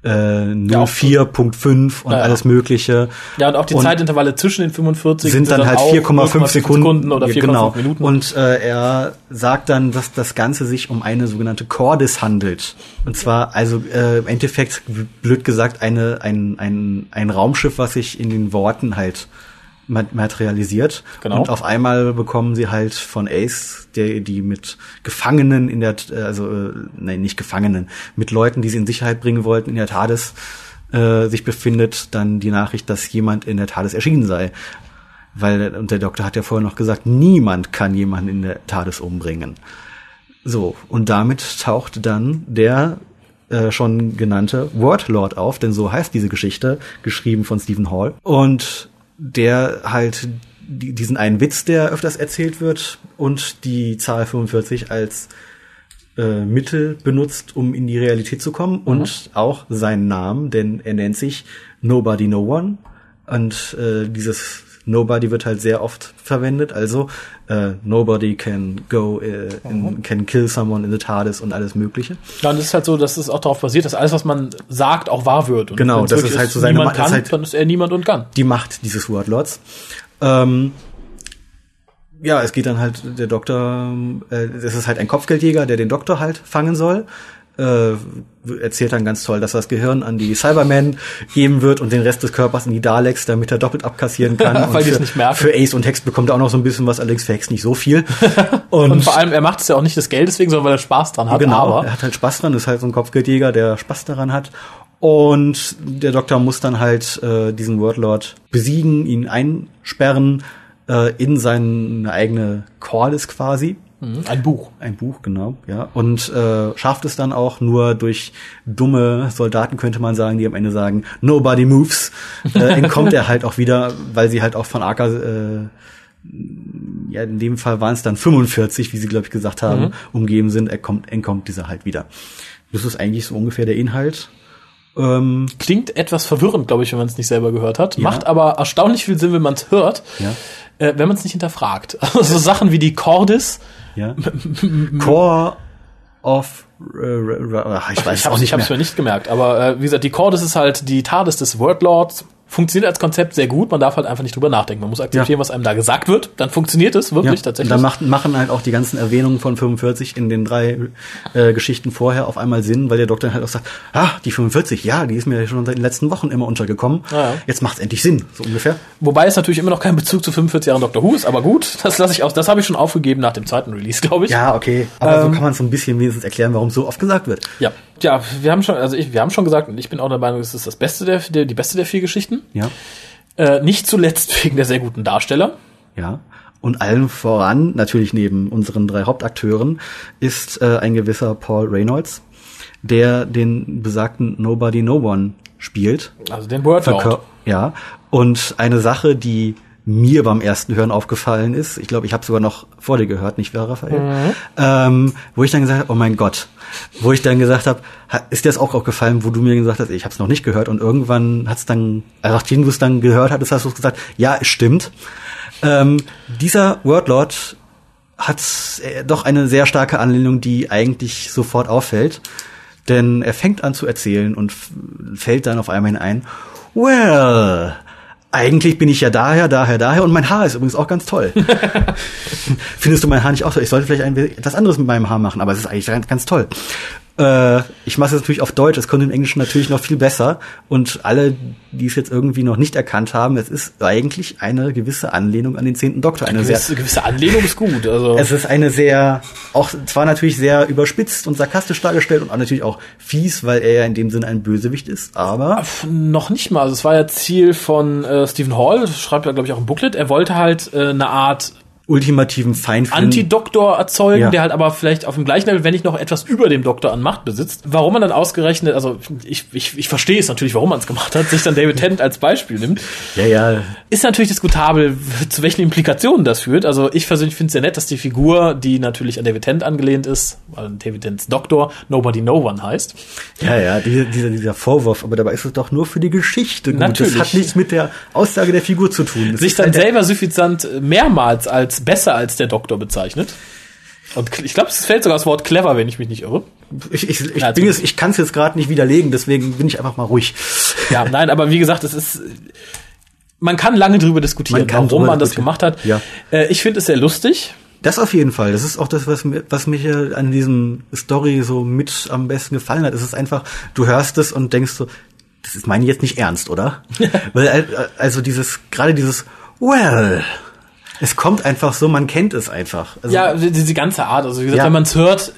A: äh,
B: Ja, auch-
A: 04.5 und
B: Ja, ja.
A: alles Mögliche.
B: ja, und auch die
A: und
B: Zeitintervalle zwischen den 45
A: sind dann halt
B: auch
A: 4,5 Sekunden,
B: oder
A: Ja,
B: 4,5
A: genau.
B: Minuten.
A: Und äh, er sagt dann, dass das Ganze sich um eine sogenannte Cordis handelt. Und zwar also äh, im Endeffekt blöd gesagt eine ein ein ein Raumschiff, was sich in den Worten halt materialisiert.
B: Genau.
A: Und auf einmal bekommen sie halt von Ace, der die mit Gefangenen in der, äh, also äh, nein, nicht Gefangenen, mit Leuten, die sie in Sicherheit bringen wollten, in der TARDIS äh, sich befindet, dann die Nachricht, dass jemand in der TARDIS erschienen sei. Weil, und der Doktor hat ja vorher noch gesagt, niemand kann jemanden in der TARDIS umbringen. So, und damit taucht dann der äh, schon genannte Wordlord auf, denn so heißt diese Geschichte, geschrieben von Stephen Hall. Und der halt die, diesen einen Witz, der öfters erzählt wird, und die Zahl 45 als äh, Mittel benutzt, um in die Realität zu kommen und auch seinen Namen, denn er nennt sich Nobody No One und äh, dieses Nobody wird halt sehr oft verwendet, also äh, Nobody can go, äh, in, can kill someone in the TARDIS und alles Mögliche.
B: Ja, und es ist halt so, dass es auch darauf basiert, dass alles, was man sagt, auch wahr wird. Und
A: Genau, das ist halt so seine
B: niemand
A: Ma- das
B: kann,
A: ist halt-
B: dann ist er niemand und kann.
A: die Macht dieses Wordlords. Ähm, ja, es geht dann halt, der Doktor, äh, es ist halt ein Kopfgeldjäger, der den Doktor halt fangen soll. Äh, erzählt dann ganz toll, dass er das Gehirn an die Cybermen geben wird und den Rest des Körpers in die Daleks, damit er doppelt abkassieren kann.
B: Weil
A: und
B: die es
A: für,
B: nicht merken.
A: Für Ace und Hex bekommt er auch noch so ein bisschen was, allerdings für Hex nicht so viel. Und,
B: Und vor allem, er macht es ja auch nicht des Geldes wegen, sondern weil er Spaß dran hat.
A: genau,
B: Aber
A: er hat halt Spaß dran, ist halt so ein Kopfgeldjäger, der Spaß daran hat. Und der Doktor muss dann halt äh, diesen Wordlord besiegen, ihn einsperren äh, in seine eigene Corliss quasi.
B: Mhm, ein Buch.
A: Ein Buch, genau, ja. Und äh, schafft es dann auch nur durch dumme Soldaten, könnte man sagen, die am Ende sagen, nobody moves, äh, entkommt er halt auch wieder, weil sie halt auch von Aka, äh, ja, in dem Fall waren es dann 45, wie sie, glaube ich, gesagt haben,
B: Mhm.
A: umgeben sind, er kommt, entkommt dieser halt wieder. Das ist eigentlich so ungefähr der Inhalt. Ähm,
B: Klingt etwas verwirrend, glaube ich, wenn man es nicht selber gehört hat.
A: Ja.
B: Macht aber erstaunlich viel Sinn, wenn man es hört,
A: Ja.
B: äh, wenn man es nicht hinterfragt. Also so Sachen wie die Cordis,
A: ja. Core of äh, ich weiß
B: ich hab's,
A: auch nicht
B: ich hab's mir nicht gemerkt, aber äh, wie gesagt, die Cordis ist halt die TARDIS des Wordlords. Funktioniert als Konzept sehr gut, man darf halt einfach nicht drüber nachdenken. Man muss akzeptieren,
A: Ja.
B: was einem da gesagt wird, dann funktioniert es wirklich
A: Ja,
B: tatsächlich.
A: Da macht, machen halt auch die ganzen Erwähnungen von 45 in den drei äh, Geschichten vorher auf einmal Sinn, weil der Doktor halt auch sagt, ah, die 45, ja, die ist mir schon seit den letzten Wochen immer untergekommen.
B: Ja, ja.
A: Jetzt macht's endlich Sinn, so ungefähr.
B: Wobei es natürlich immer noch kein Bezug zu 45 Jahren Doctor Who ist, aber gut, das lasse ich aus. Das habe ich schon aufgegeben nach dem zweiten Release, glaube ich.
A: Ja, okay. Aber
B: Ähm,
A: so kann man so ein bisschen wenigstens erklären, warum so oft gesagt wird.
B: Ja, ja, wir haben schon, also ich, wir haben schon gesagt, und ich bin auch der Meinung, es ist das Beste der die beste der vier Geschichten.
A: Ja.
B: Äh, nicht zuletzt wegen der sehr guten Darsteller.
A: Ja. Und allen voran, natürlich neben unseren drei Hauptakteuren, ist äh, ein gewisser Paul Reynolds, der den besagten Nobody No One spielt.
B: Also den Wordlord.
A: Ja. Und eine Sache, die mir beim ersten Hören aufgefallen ist, ich glaube, ich habe sogar noch vor dir gehört, nicht wahr, Raphael? Ähm, wo ich dann gesagt habe, oh mein Gott, wo ich dann gesagt habe, ha- ist dir das auch aufgefallen, wo du mir gesagt hast, ich habe es noch nicht gehört und irgendwann hat's dann, also nachdem du es dann gehört hattest, hast du gesagt, ja, es stimmt. Ähm, dieser Wordlord hat äh, doch eine sehr starke Anlehnung, die eigentlich sofort auffällt. Denn er fängt an zu erzählen und fällt dann auf einmal ein, well, eigentlich bin ich ja daher, daher, daher und mein Haar ist übrigens auch ganz toll. Findest du mein Haar nicht auch toll? Ich sollte vielleicht ein, etwas anderes mit meinem Haar machen, aber es ist eigentlich ganz, ganz toll. Äh, ich mache es natürlich auf Deutsch, es kommt im Englischen natürlich noch viel besser. Und alle, die es jetzt irgendwie noch nicht erkannt haben, es ist eigentlich eine gewisse Anlehnung an den zehnten Doktor. Eine sehr,
B: Gewisse, gewisse Anlehnung ist gut. Also
A: es ist eine sehr, auch zwar natürlich sehr überspitzt und sarkastisch dargestellt und auch natürlich auch fies, weil er ja in dem Sinne ein Bösewicht ist, aber
B: noch nicht mal. Also es war ja Ziel von äh, Stephen Hall, schreibt er glaube ich auch im Booklet. Er wollte halt äh, eine Art
A: ultimativen Feind.
B: Antidoktor erzeugen,
A: Ja.
B: der halt aber vielleicht auf dem gleichen Level, wenn nicht noch etwas über dem Doktor an Macht besitzt. Warum man dann ausgerechnet, also ich, ich, ich verstehe es natürlich, warum man es gemacht hat, sich dann David Tennant als Beispiel nimmt,
A: Ja, ja,
B: ist natürlich diskutabel, zu welchen Implikationen das führt. Also ich persönlich finde es sehr nett, dass die Figur, die natürlich an David Tennant angelehnt ist, an David Tennants Doktor, Nobody No One heißt.
A: ja, ja, dieser, dieser, dieser Vorwurf, aber dabei ist es doch nur für die Geschichte gut.
B: Natürlich.
A: Das hat nichts mit der Aussage der Figur zu tun. Das
B: sich dann
A: halt-
B: selber suffisant mehrmals als besser als der Doktor bezeichnet. Und ich glaube, es fällt sogar das Wort clever, wenn ich mich nicht irre.
A: Ich, ich, ich,
B: Ja,
A: bin jetzt, ich kann es jetzt gerade nicht widerlegen, deswegen bin ich einfach mal ruhig.
B: Ja, nein, aber wie gesagt, es ist. Man kann lange drüber diskutieren,
A: Man
B: warum
A: drüber
B: man das gemacht hat.
A: Ja.
B: Äh, ich finde es sehr lustig.
A: Das auf jeden Fall. Das ist auch das, was was mich ja an diesem Story so mit am besten gefallen hat. Es ist einfach, du hörst es und denkst so, das ist meine jetzt nicht ernst, oder? Weil äh, also dieses, gerade dieses Well, es kommt einfach so, man kennt es einfach. Also,
B: Ja, die- diese ganze Art. Also wie gesagt,
A: Ja.
B: wenn man es hört,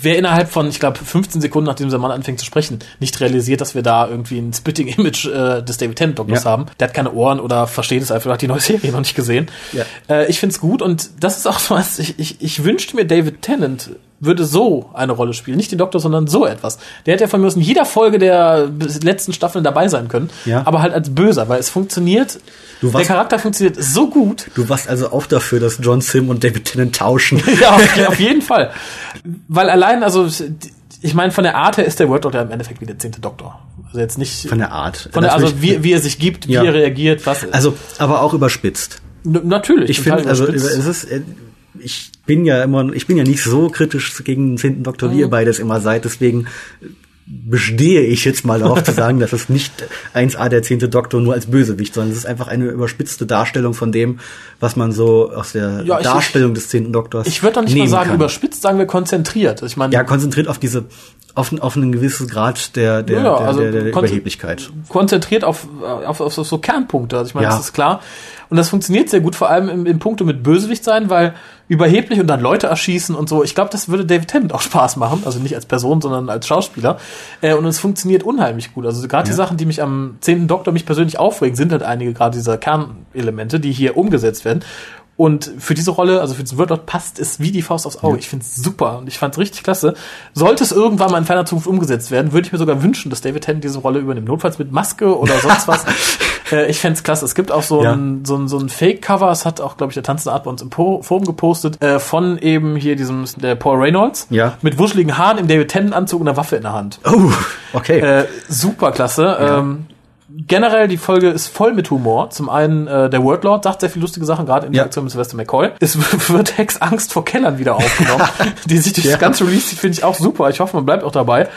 B: wer innerhalb von, ich glaube, 15 Sekunden, nachdem dieser Mann anfängt zu sprechen, nicht realisiert, dass wir da irgendwie ein Spitting-Image äh, des David Tennant Doktors
A: Ja.
B: haben. Der hat keine Ohren oder versteht es einfach, hat die neue Serie noch nicht gesehen.
A: Ja.
B: Äh, ich find's gut und das ist auch so was, ich, ich, ich wünschte mir, David Tennant würde so eine Rolle spielen. Nicht den Doktor, sondern so etwas. Der hätte ja von mir aus in jeder Folge der letzten Staffeln dabei sein können.
A: Ja.
B: Aber halt als Böser, weil es funktioniert,
A: Du
B: der
A: warst-
B: Charakter funktioniert so gut.
A: Du warst also auch dafür, dass John Sim und David Tennant tauschen.
B: ja, auf, auf jeden Fall. Weil allein, also ich meine, von der Art her ist der Word Doctor im Endeffekt wie der zehnte Doktor. Also jetzt nicht
A: Von der Art.
B: von der, also wie, wie er sich gibt, wie
A: Ja.
B: er reagiert, was.
A: Also, aber auch überspitzt.
B: N- natürlich.
A: Ich finde, also es ist, äh, ich bin ja immer, ich bin ja nicht so kritisch gegen den zehnten Doktor,
B: Mhm.
A: wie ihr beides immer seid. Deswegen bestehe ich jetzt mal darauf zu sagen, dass es nicht 1a der zehnte Doktor nur als Bösewicht, sondern es ist einfach eine überspitzte Darstellung von dem, was man so aus der
B: Ja, ich-
A: Darstellung des zehnten Doktors
B: ich würde doch nicht mal sagen
A: kann.
B: überspitzt, sagen wir konzentriert. Ich meine,
A: Ja, konzentriert auf diese, auf, auf einen gewissen Grad der, der,
B: Ja,
A: der,
B: also
A: der, der Überheblichkeit.
B: konzentriert auf, auf, auf, so Kernpunkte. Also ich meine,
A: Ja.
B: das ist klar. Und das funktioniert sehr gut, vor allem im, im Punkte mit Bösewicht sein, weil überheblich und dann Leute erschießen und so. Ich glaube, das würde David Tennant auch Spaß machen. Also nicht als Person, sondern als Schauspieler. Äh, und es funktioniert unheimlich gut. Also gerade die
A: Ja.
B: Sachen, die mich am zehnten Doktor mich persönlich aufregen, sind halt einige gerade dieser Kernelemente, die hier umgesetzt werden. Und für diese Rolle, also für diesen Wordlord passt es wie die Faust aufs Auge. Ich finde es super und ich fand es richtig klasse. Sollte es irgendwann mal in ferner Zukunft umgesetzt werden, würde ich mir sogar wünschen, dass David Tennant diese Rolle übernimmt. Notfalls mit Maske oder sonst was. äh, ich fände es klasse. Es gibt auch so
A: Ja.
B: ein, so ein, so ein Fake-Cover, das hat auch, glaube ich, der Tanzende Art bei uns im Po- Forum gepostet, äh, von eben hier diesem der Paul Reynolds.
A: Ja.
B: Mit wuscheligen Haaren im David Tennant-Anzug und einer Waffe in der Hand.
A: Oh, okay.
B: Äh, super klasse. Ähm, generell, die Folge ist voll mit Humor. Zum einen, äh, der Wordlord sagt sehr viele lustige Sachen, gerade in
A: Ja.
B: Interaktion mit Sylvester McCoy. Es wird Hex Angst vor Kellern wieder aufgenommen, die sich durch
A: Ja.
B: das ganze Release zieht, finde ich auch super. Ich hoffe, man bleibt auch dabei.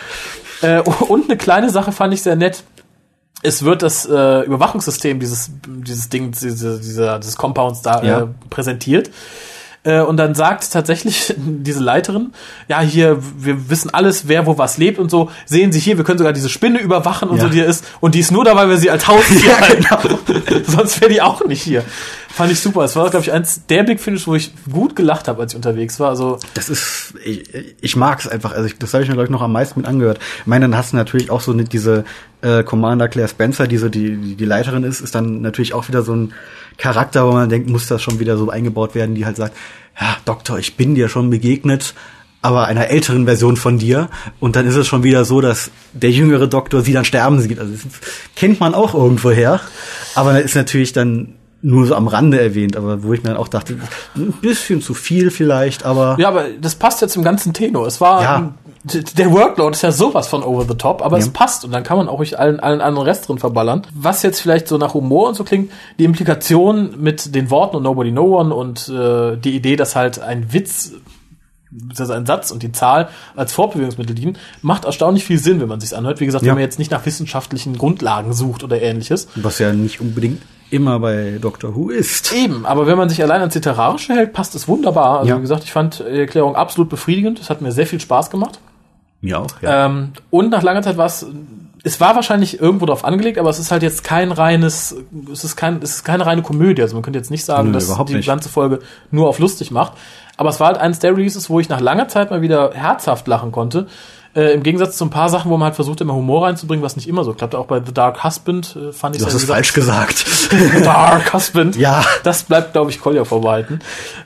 B: Äh, und eine kleine Sache fand ich sehr nett. Es wird das äh, Überwachungssystem dieses dieses Ding diese, dieser dieses Compounds da
A: Ja.
B: äh, präsentiert. Äh, und dann sagt tatsächlich diese Leiterin, ja, hier, wir wissen alles, wer wo was lebt und so. Sehen Sie hier, wir können sogar diese Spinne überwachen und
A: Ja.
B: so, die hier ist. Und die ist nur da, weil wir sie als Haustier
A: Ja, genau.
B: Sonst wäre die auch nicht hier. Fand ich super. Es war, glaube ich, eins der Big Finish, wo ich gut gelacht habe, als ich unterwegs war. Also,
A: Das ist, ich, ich mag es einfach. Also ich, das habe ich mir glaube ich noch am meisten mit angehört. Ich meine, dann hast du natürlich auch so eine, diese äh, Commander Claire Spencer, diese die die, die Leiterin ist, ist dann natürlich auch wieder so ein Charakter, wo man denkt, muss das schon wieder so eingebaut werden, die halt sagt, ja Doktor, ich bin dir schon begegnet, aber einer älteren Version von dir. Und dann ist es schon wieder so, dass der jüngere Doktor sie dann sterben sieht. Also das kennt man auch irgendwoher, aber ist natürlich dann nur so am Rande erwähnt, aber wo ich mir dann auch dachte, ein bisschen zu viel vielleicht, aber
B: ja, aber das passt ja zum ganzen Tenor. Es war,
A: Ja.
B: der Workload ist ja sowas von over the top, aber
A: Ja.
B: es passt und dann kann man auch ruhig allen, allen anderen Rest drin verballern. Was jetzt vielleicht so nach Humor und so klingt, die Implikation mit den Worten und Nobody No One und äh, die Idee, dass halt ein Witz beziehungsweise ein Satz und die Zahl als Fortbewegungsmittel dienen, macht erstaunlich viel Sinn, wenn man sich's anhört. Wie gesagt,
A: Ja.
B: wenn man jetzt nicht nach wissenschaftlichen Grundlagen sucht oder ähnliches.
A: Was ja nicht unbedingt immer bei Doctor Who ist.
B: Eben, aber wenn man sich allein ans Literarische hält, passt es wunderbar. Also
A: Ja.
B: wie gesagt, ich fand die Erklärung absolut befriedigend. Es hat mir sehr viel Spaß gemacht.
A: Mir auch, ja.
B: Ähm, und nach langer Zeit war es, es war wahrscheinlich irgendwo drauf angelegt, aber es ist halt jetzt kein reines, es ist kein, es ist keine reine Komödie. Also man könnte jetzt nicht sagen,
A: Nö,
B: dass die
A: nicht.
B: ganze Folge nur auf lustig macht. Aber es war halt eines der Releases, wo ich nach langer Zeit mal wieder herzhaft lachen konnte. Äh, Im Gegensatz zu ein paar Sachen, wo man halt versucht, immer Humor reinzubringen, was nicht immer so klappt. Auch bei The Dark Husband äh, fand ich
A: hast es
B: wie gesagt,
A: falsch gesagt.
B: Dark Husband.
A: Ja.
B: Das bleibt, glaube ich, Kolja vorbehalten.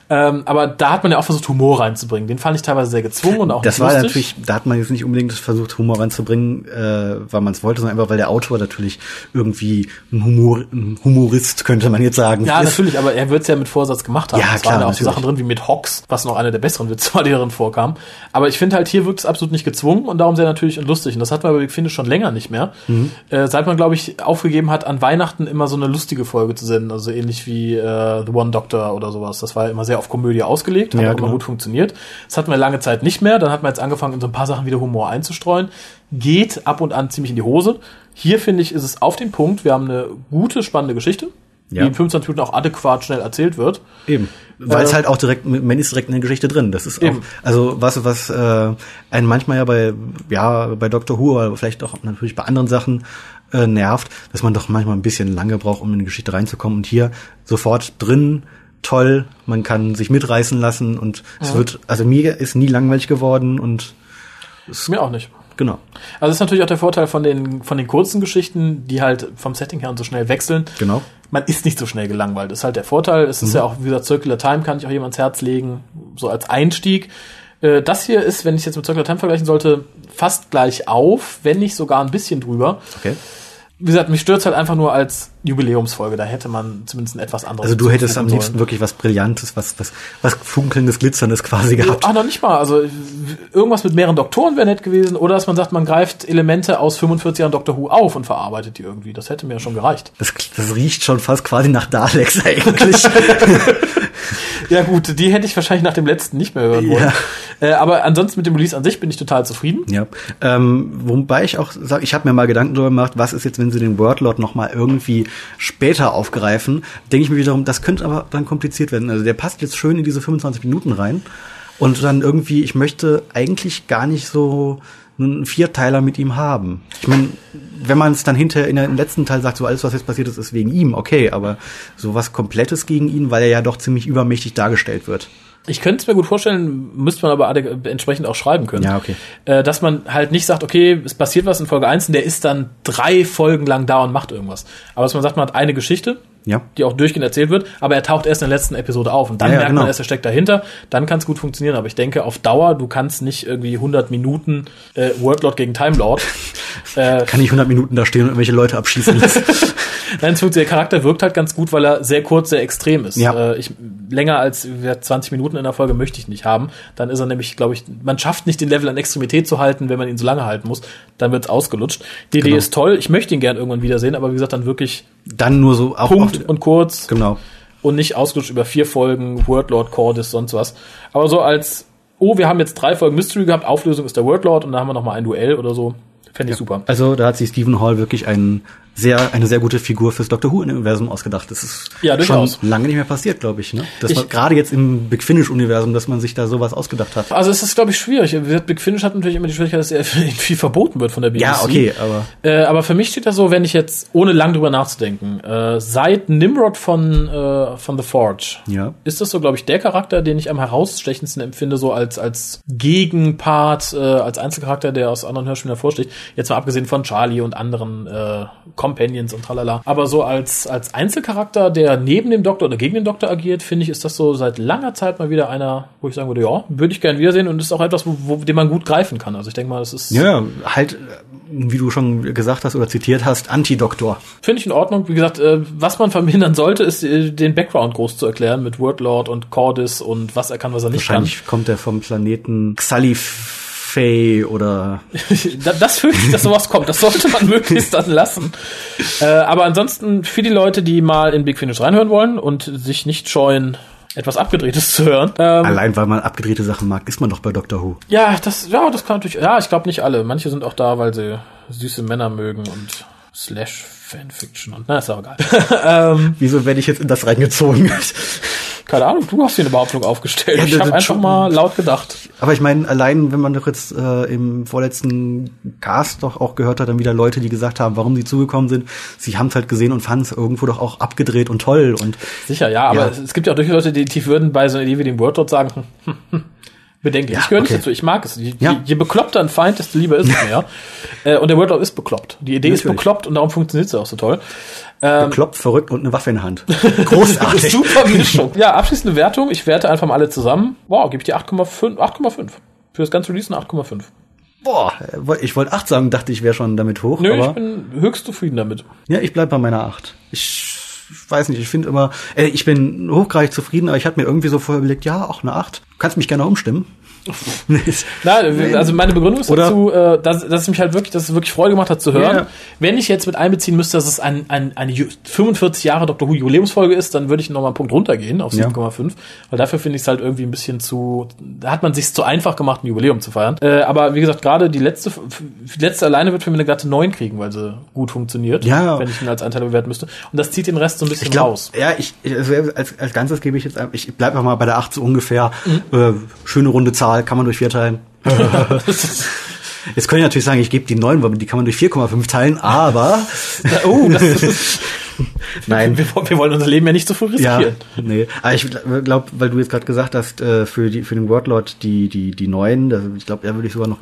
B: Ähm, aber da hat man ja auch versucht, Humor reinzubringen. Den fand ich teilweise sehr gezwungen und auch
A: Das war natürlich, da hat man jetzt nicht unbedingt versucht, Humor reinzubringen, äh, weil man es wollte, sondern einfach, weil der Autor natürlich irgendwie ein, Humor, ein Humorist, könnte man jetzt sagen.
B: Ja,
A: ist.
B: natürlich, aber er wird es ja mit Vorsatz gemacht haben.
A: Ja,
B: es
A: klar,
B: waren ja auch so
A: natürlich.
B: Sachen drin wie mit Hawks, was noch einer der besseren Witze war, die darin vorkam. Aber ich finde halt, hier wirkt es absolut nicht gezwungen und darum sehr natürlich und lustig. Und das hat man bei Big Finish schon länger nicht mehr.
A: Mhm.
B: Äh, seit man, glaube ich, aufgegeben hat, an Weihnachten immer so eine lustige Folge zu senden. Also ähnlich wie äh, The One Doctor oder sowas. Das war ja immer sehr auf Komödie ausgelegt, hat
A: Ja,
B: auch
A: genau.
B: immer gut funktioniert. Das hatten wir lange Zeit nicht mehr. Dann hat man jetzt angefangen, in so ein paar Sachen wieder Humor einzustreuen. Geht ab und an ziemlich in die Hose. Hier finde ich, ist es auf den Punkt. Wir haben eine gute, spannende Geschichte,
A: Ja.
B: die in 25 Minuten auch adäquat schnell erzählt wird.
A: Eben. Weil es
B: Äh,
A: halt auch direkt, man ist direkt in der Geschichte drin. Das ist auch,
B: Eben.
A: also was, was äh, einen manchmal ja bei, ja, bei Doctor Who, aber vielleicht auch natürlich bei anderen Sachen äh, nervt, dass man doch manchmal ein bisschen lange braucht, um in die Geschichte reinzukommen. Und hier sofort drin, toll, man kann sich mitreißen lassen und es wird, also mir ist nie langweilig geworden und
B: Mir auch nicht.
A: genau.
B: Also das ist natürlich auch der Vorteil von den, von den kurzen Geschichten, die halt vom Setting her und so schnell wechseln.
A: Genau.
B: Man ist nicht so schnell gelangweilt. Das ist halt der Vorteil. Es ist
A: Mhm.
B: ja auch, wie gesagt, Circular Time kann ich auch jemand ans Herz legen, so als Einstieg. Äh, Das hier ist, wenn ich es jetzt mit Circular Time vergleichen sollte, fast gleich auf, wenn nicht sogar ein bisschen drüber.
A: Okay.
B: Wie gesagt, mich stört halt einfach nur als Jubiläumsfolge. Da hätte man zumindest ein etwas anderes.
A: Also du hättest am liebsten
B: sollen.
A: wirklich was Brillantes, was, was, was funkelndes, glitzerndes quasi gehabt.
B: Ach, noch nicht mal. Also irgendwas mit mehreren Doktoren wäre nett gewesen. Oder dass man sagt, man greift Elemente aus 45 Jahren Doctor Who auf und verarbeitet die irgendwie. Das hätte mir ja schon gereicht.
A: Das, das riecht schon fast quasi nach Daleks eigentlich.
B: Ja gut, die hätte ich wahrscheinlich nach dem letzten nicht mehr hören wollen. Äh, aber ansonsten mit dem Release an sich bin ich total zufrieden.
A: Ja, ähm, wobei ich auch sage, ich habe mir mal Gedanken darüber gemacht, was ist jetzt, wenn sie den Wordlord noch mal irgendwie später aufgreifen, denke ich mir wiederum, das könnte aber dann kompliziert werden. Also der passt jetzt schön in diese 25 Minuten rein und dann irgendwie, ich möchte eigentlich gar nicht so einen Vierteiler mit ihm haben. Ich meine, wenn man es dann hinterher in im letzten Teil sagt, so alles, was jetzt passiert ist, ist wegen ihm, okay, aber so was Komplettes gegen ihn, weil er ja doch ziemlich übermächtig dargestellt wird.
B: Ich könnte es mir gut vorstellen, müsste man aber entsprechend auch schreiben können.
A: Ja, okay.
B: Äh, dass man halt nicht sagt, okay, es passiert was in Folge 1 und der ist dann drei Folgen lang da und macht irgendwas. Aber dass man sagt, man hat eine Geschichte,
A: Ja.
B: die auch durchgehend erzählt wird, aber er taucht erst in der letzten Episode auf und dann
A: Ja,
B: merkt
A: genau.
B: man erst, er steckt dahinter, dann kann es gut funktionieren. Aber ich denke, auf Dauer, du kannst nicht irgendwie 100 Minuten äh, Wordlord gegen Time Lord. äh,
A: Kann ich 100 Minuten da stehen und irgendwelche Leute abschießen lassen.
B: Nein, es. Der Charakter wirkt halt ganz gut, weil er sehr kurz, sehr extrem ist.
A: Ja.
B: Äh, ich länger als wie gesagt, 20 Minuten in der Folge möchte ich nicht haben. Dann ist er nämlich, glaube ich, man schafft nicht den Level an Extremität zu halten, wenn man ihn so lange halten muss. Dann wird's ausgelutscht. Die Idee
A: Genau.
B: ist toll. Ich möchte ihn gern irgendwann wiedersehen, aber wie gesagt, dann wirklich
A: Dann nur so auch
B: Punkt
A: auf-
B: und kurz
A: genau.
B: und nicht ausgelutscht über vier Folgen, Wordlord, Cordis, sonst was. Aber so als, oh, wir haben jetzt drei Folgen Mystery gehabt, Auflösung ist der Wordlord und dann haben wir noch mal ein Duell oder so. Fände ich super.
A: Also da hat sich Stephen Hall wirklich ein sehr, eine sehr gute Figur fürs Doctor Who-Universum ausgedacht. Das ist
B: Ja,
A: schon
B: durchaus.
A: lange nicht mehr passiert, glaube ich. Ne? Dass
B: Ich-
A: man gerade jetzt im Big Finish-Universum, dass man sich da sowas ausgedacht hat.
B: Also es ist, glaube ich, schwierig. Big Finish hat natürlich immer die Schwierigkeit, dass er viel verboten wird von der BBC.
A: Ja, okay, aber
B: Äh, aber für mich steht da so, wenn ich jetzt, ohne lang drüber nachzudenken, äh, seit Nimrod von, äh, von The Forge,
A: Ja.
B: ist das so, glaube ich, der Charakter, den ich am herausstechendsten empfinde, so als, als Gegenpart, äh, als Einzelcharakter, der aus anderen Hörspielen hervorsticht. Jetzt mal abgesehen von Charlie und anderen äh, Companions und tralala. Aber so als, als Einzelcharakter, der neben dem Doktor oder gegen den Doktor agiert, finde ich, ist das so seit langer Zeit mal wieder einer, wo ich sagen würde, ja, würde ich gern wiedersehen und ist auch etwas, wo, wo, den man gut greifen kann. Also ich denke mal, das ist,
A: ja, halt, wie du schon gesagt hast oder zitiert hast, Anti-Doktor.
B: Finde ich in Ordnung. Wie gesagt, äh, was man verhindern sollte, ist äh, den Background groß zu erklären mit Wordlord und Cordis und was er kann, was er nicht
A: Wahrscheinlich kommt er vom Planeten Xalifay oder
B: das fürchte ich, dass sowas kommt. Das sollte man möglichst dann lassen. Äh, aber ansonsten für die Leute, die mal in Big Finish reinhören wollen und sich nicht scheuen, etwas Abgedrehtes zu hören. Ähm,
A: allein weil man abgedrehte Sachen mag, ist man doch bei Doctor Who.
B: ja, das, ja, das kann natürlich, ja, ich glaube nicht alle. Manche sind auch da, weil sie süße Männer mögen und Slash Fanfiction und, na, ist auch egal.
A: Wieso werde ich jetzt in das reingezogen?
B: Keine Ahnung, du hast hier eine Behauptung aufgestellt.
A: Ja,
B: ich habe einfach mal laut gedacht.
A: Aber ich meine, allein wenn man doch jetzt äh, im vorletzten Cast doch auch gehört hat, dann wieder Leute, die gesagt haben, warum sie zugekommen sind, sie haben es halt gesehen und fanden es irgendwo doch auch abgedreht und toll und
B: Sicher, ja, aber
A: Ja.
B: es- gibt ja auch durchaus Leute, die, die würden bei so einer Idee wie dem Wordlord sagen, hm, hm, hm, bedenklich.
A: Ja,
B: ich gehöre
A: okay.
B: nicht dazu, ich mag es. Je,
A: ja.
B: je bekloppter ein Feind, desto lieber ist es mir. Äh, und der Wordlaw ist bekloppt. Die Idee
A: Natürlich.
B: ist bekloppt und darum funktioniert es auch so toll. Ähm,
A: bekloppt, verrückt und eine Waffe in der Hand. Großartig.
B: Super Mischung. Ja, abschließende Wertung. Ich werte einfach mal alle zusammen. Wow, gebe ich dir 8,5. 8,5. Für das ganze Release eine 8,5.
A: Boah, äh, ich wollte 8 sagen, dachte ich wäre schon damit hoch.
B: Nö,
A: aber
B: ich bin höchst zufrieden damit.
A: Ja, ich bleibe bei meiner 8. Ich weiß nicht, ich finde immer, äh, ich bin hochgradig zufrieden, aber ich hatte mir irgendwie so vorher überlegt, ja, auch eine 8 kannst mich gerne umstimmen.
B: Nein, also meine Begründung ist
A: Oder-
B: dazu, äh, dass, dass es mich halt wirklich, dass es wirklich Freude gemacht hat zu hören.
A: Ja.
B: Wenn ich jetzt mit einbeziehen müsste, dass es ein, ein, eine Ju- 45 Jahre Doctor Who Jubiläumsfolge ist, dann würde ich noch mal einen Punkt runtergehen auf
A: Ja.
B: 7,5, weil dafür finde ich es halt irgendwie ein bisschen zu, da hat man sich zu einfach gemacht, ein Jubiläum zu feiern. Äh, aber wie gesagt, gerade die letzte, die letzte alleine wird für mich eine glatte 9 kriegen, weil sie gut funktioniert,
A: Ja.
B: wenn ich ihn als Anteil bewerten müsste. Und das zieht den Rest so ein bisschen
A: Ich glaube,
B: raus.
A: ja, ich, also als, als Ganzes gebe ich jetzt, ich bleib einfach mal bei der 8 so ungefähr. Äh, schöne runde Zahl, kann man durch vier teilen. Jetzt können ich natürlich sagen, ich gebe die 9, weil die kann man durch 4,5 teilen, aber
B: oh, das ist,
A: nein.
B: wir, wir wollen unser Leben ja nicht so früh
A: Ja,
B: riskieren.
A: nee. Aber ich glaube, weil du jetzt gerade gesagt hast, äh, für die für den Wordlord die die die neuen, da- ich glaube, da würde ich sogar noch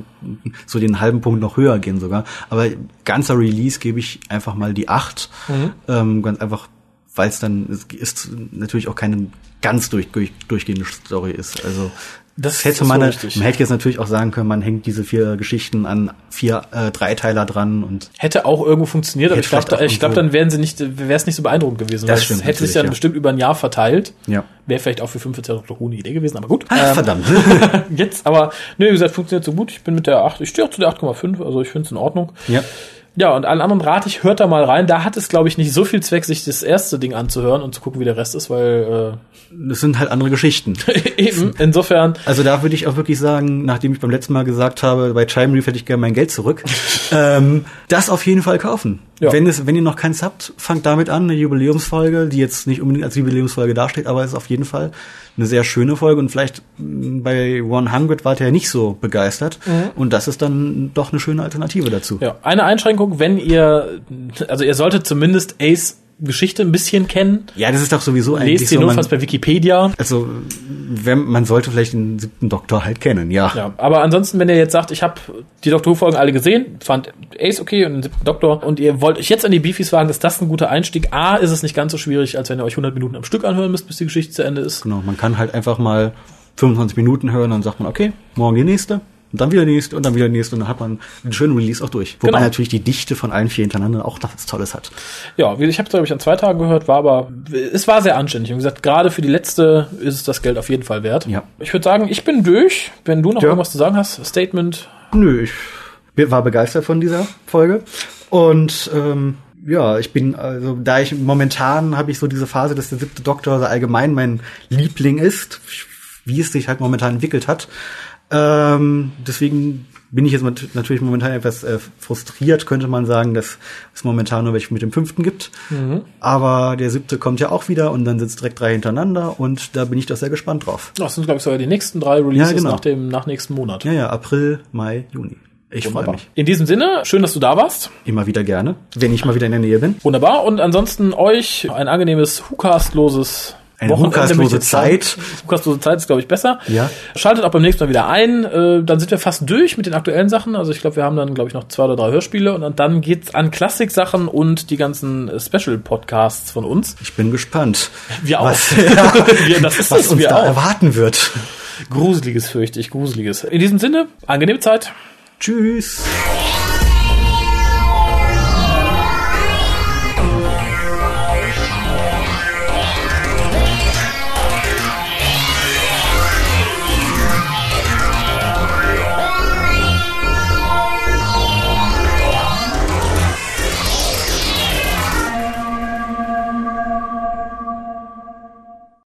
A: so den halben Punkt noch höher gehen sogar. Aber ganzer Release gebe ich einfach mal die 8.
B: Mhm.
A: Ähm, ganz einfach, weil es dann es ist natürlich auch keine ganz durch, durch durchgehende Story ist. Also
B: Das
A: hätte
B: ist
A: man,
B: so
A: man hätte jetzt natürlich auch sagen können, man hängt diese vier Geschichten an vier äh, Dreiteiler dran und
B: Hätte auch irgendwo funktioniert, aber ich glaube, ich glaube, dann wären sie nicht, wäre es nicht so beeindruckend gewesen.
A: Das stimmt
B: es hätte sich dann
A: ja.
B: bestimmt über ein Jahr verteilt.
A: ja.
B: Wäre vielleicht auch für 45 Jahre Doctor Who eine Idee gewesen, aber gut.
A: Ach,
B: Ähm,
A: verdammt.
B: Jetzt, aber, ne, wie gesagt, funktioniert so gut. Ich bin mit der 8, ich stehe auch zu der 8,5, also ich finde es in Ordnung.
A: ja.
B: Ja, und allen anderen rate ich, hört da mal rein. Da hat es, glaube ich, nicht so viel Zweck, sich das erste Ding anzuhören und zu gucken, wie der Rest ist, weil
A: Das sind halt andere Geschichten.
B: äh, eben, insofern,
A: Also da würde ich auch wirklich sagen, nachdem ich beim letzten Mal gesagt habe, bei Chime Reef hätte ich gerne mein Geld zurück, ähm, das auf jeden Fall kaufen.
B: Ja.
A: Wenn es, wenn ihr noch keins habt, fangt damit an, eine Jubiläumsfolge, die jetzt nicht unbedingt als Jubiläumsfolge dasteht, aber es ist auf jeden Fall eine sehr schöne Folge und vielleicht mh, bei 100 wart ihr ja nicht so begeistert und das ist dann doch eine schöne Alternative dazu.
B: ja, eine Einschränkung, wenn ihr, also ihr solltet zumindest Ace Geschichte ein bisschen kennen.
A: Ja, das ist doch sowieso eigentlich
B: Lest sie
A: so,
B: notfalls bei Wikipedia.
A: also wenn, man sollte vielleicht den siebten Doktor halt kennen, ja.
B: Ja, aber ansonsten, wenn ihr jetzt sagt, ich habe die Doctor Who-Folgen alle gesehen, fand Ace okay und den siebten Doktor und ihr wollt euch jetzt an die Beefies wagen, ist das ein guter Einstieg. A, ist es nicht ganz so schwierig, als wenn ihr euch 100 Minuten am Stück anhören müsst, bis die Geschichte zu Ende ist.
A: Genau, man kann halt einfach mal 25 Minuten hören, dann sagt man, okay, morgen die nächste. Und dann wieder nächste und dann wieder nächste und dann hat man einen schönen Release auch durch. Wobei
B: Genau.
A: natürlich die Dichte von allen vier hintereinander auch noch was Tolles hat.
B: Ja, wie- ich habe glaube ich an zwei Tagen gehört, war aber es war sehr anständig. Und gesagt, gerade für die letzte ist es das Geld auf jeden Fall wert.
A: Ja.
B: Ich würde sagen, ich bin durch. Wenn du noch
A: Ja.
B: irgendwas zu sagen hast, Statement.
A: Nö, ich war begeistert von dieser Folge. Und ähm, ja, ich bin, also da ich momentan habe ich so diese Phase, dass der siebte Doktor so allgemein mein Liebling ist, wie es sich halt momentan entwickelt hat. Ähm, deswegen bin ich jetzt natürlich momentan etwas äh, frustriert, könnte man sagen, dass es momentan nur welche mit dem fünften gibt. Aber der siebte kommt ja auch wieder und dann sind es direkt drei hintereinander und da bin ich doch sehr gespannt drauf.
B: Das sind glaube ich sogar die nächsten drei Releases
A: Ja, genau.
B: nach dem nach nächsten Monat.
A: Ja, ja, April, Mai, Juni. Ich freue mich.
B: In diesem Sinne, schön, dass du da warst.
A: Immer wieder gerne, wenn ich mal wieder in der Nähe bin.
B: Wunderbar. Und ansonsten euch ein angenehmes, hukastloses
A: Eine
B: sagen.
A: Zeit.
B: Hukastlose Zeit ist, glaube ich, besser.
A: Ja.
B: Schaltet auch beim nächsten Mal wieder ein. Äh, dann sind wir fast durch mit den aktuellen Sachen. Also ich glaube, wir haben dann, glaube ich, noch zwei oder drei Hörspiele. Und dann geht's an Klassik-Sachen und die ganzen äh, Special-Podcasts von uns.
A: Ich bin gespannt,
B: Wir auch.
A: was,
B: wir, das ist
A: was
B: es,
A: uns
B: wir
A: da
B: auch.
A: erwarten wird.
B: Gruseliges fürchte ich, gruseliges. In diesem Sinne, angenehme Zeit.
A: Tschüss.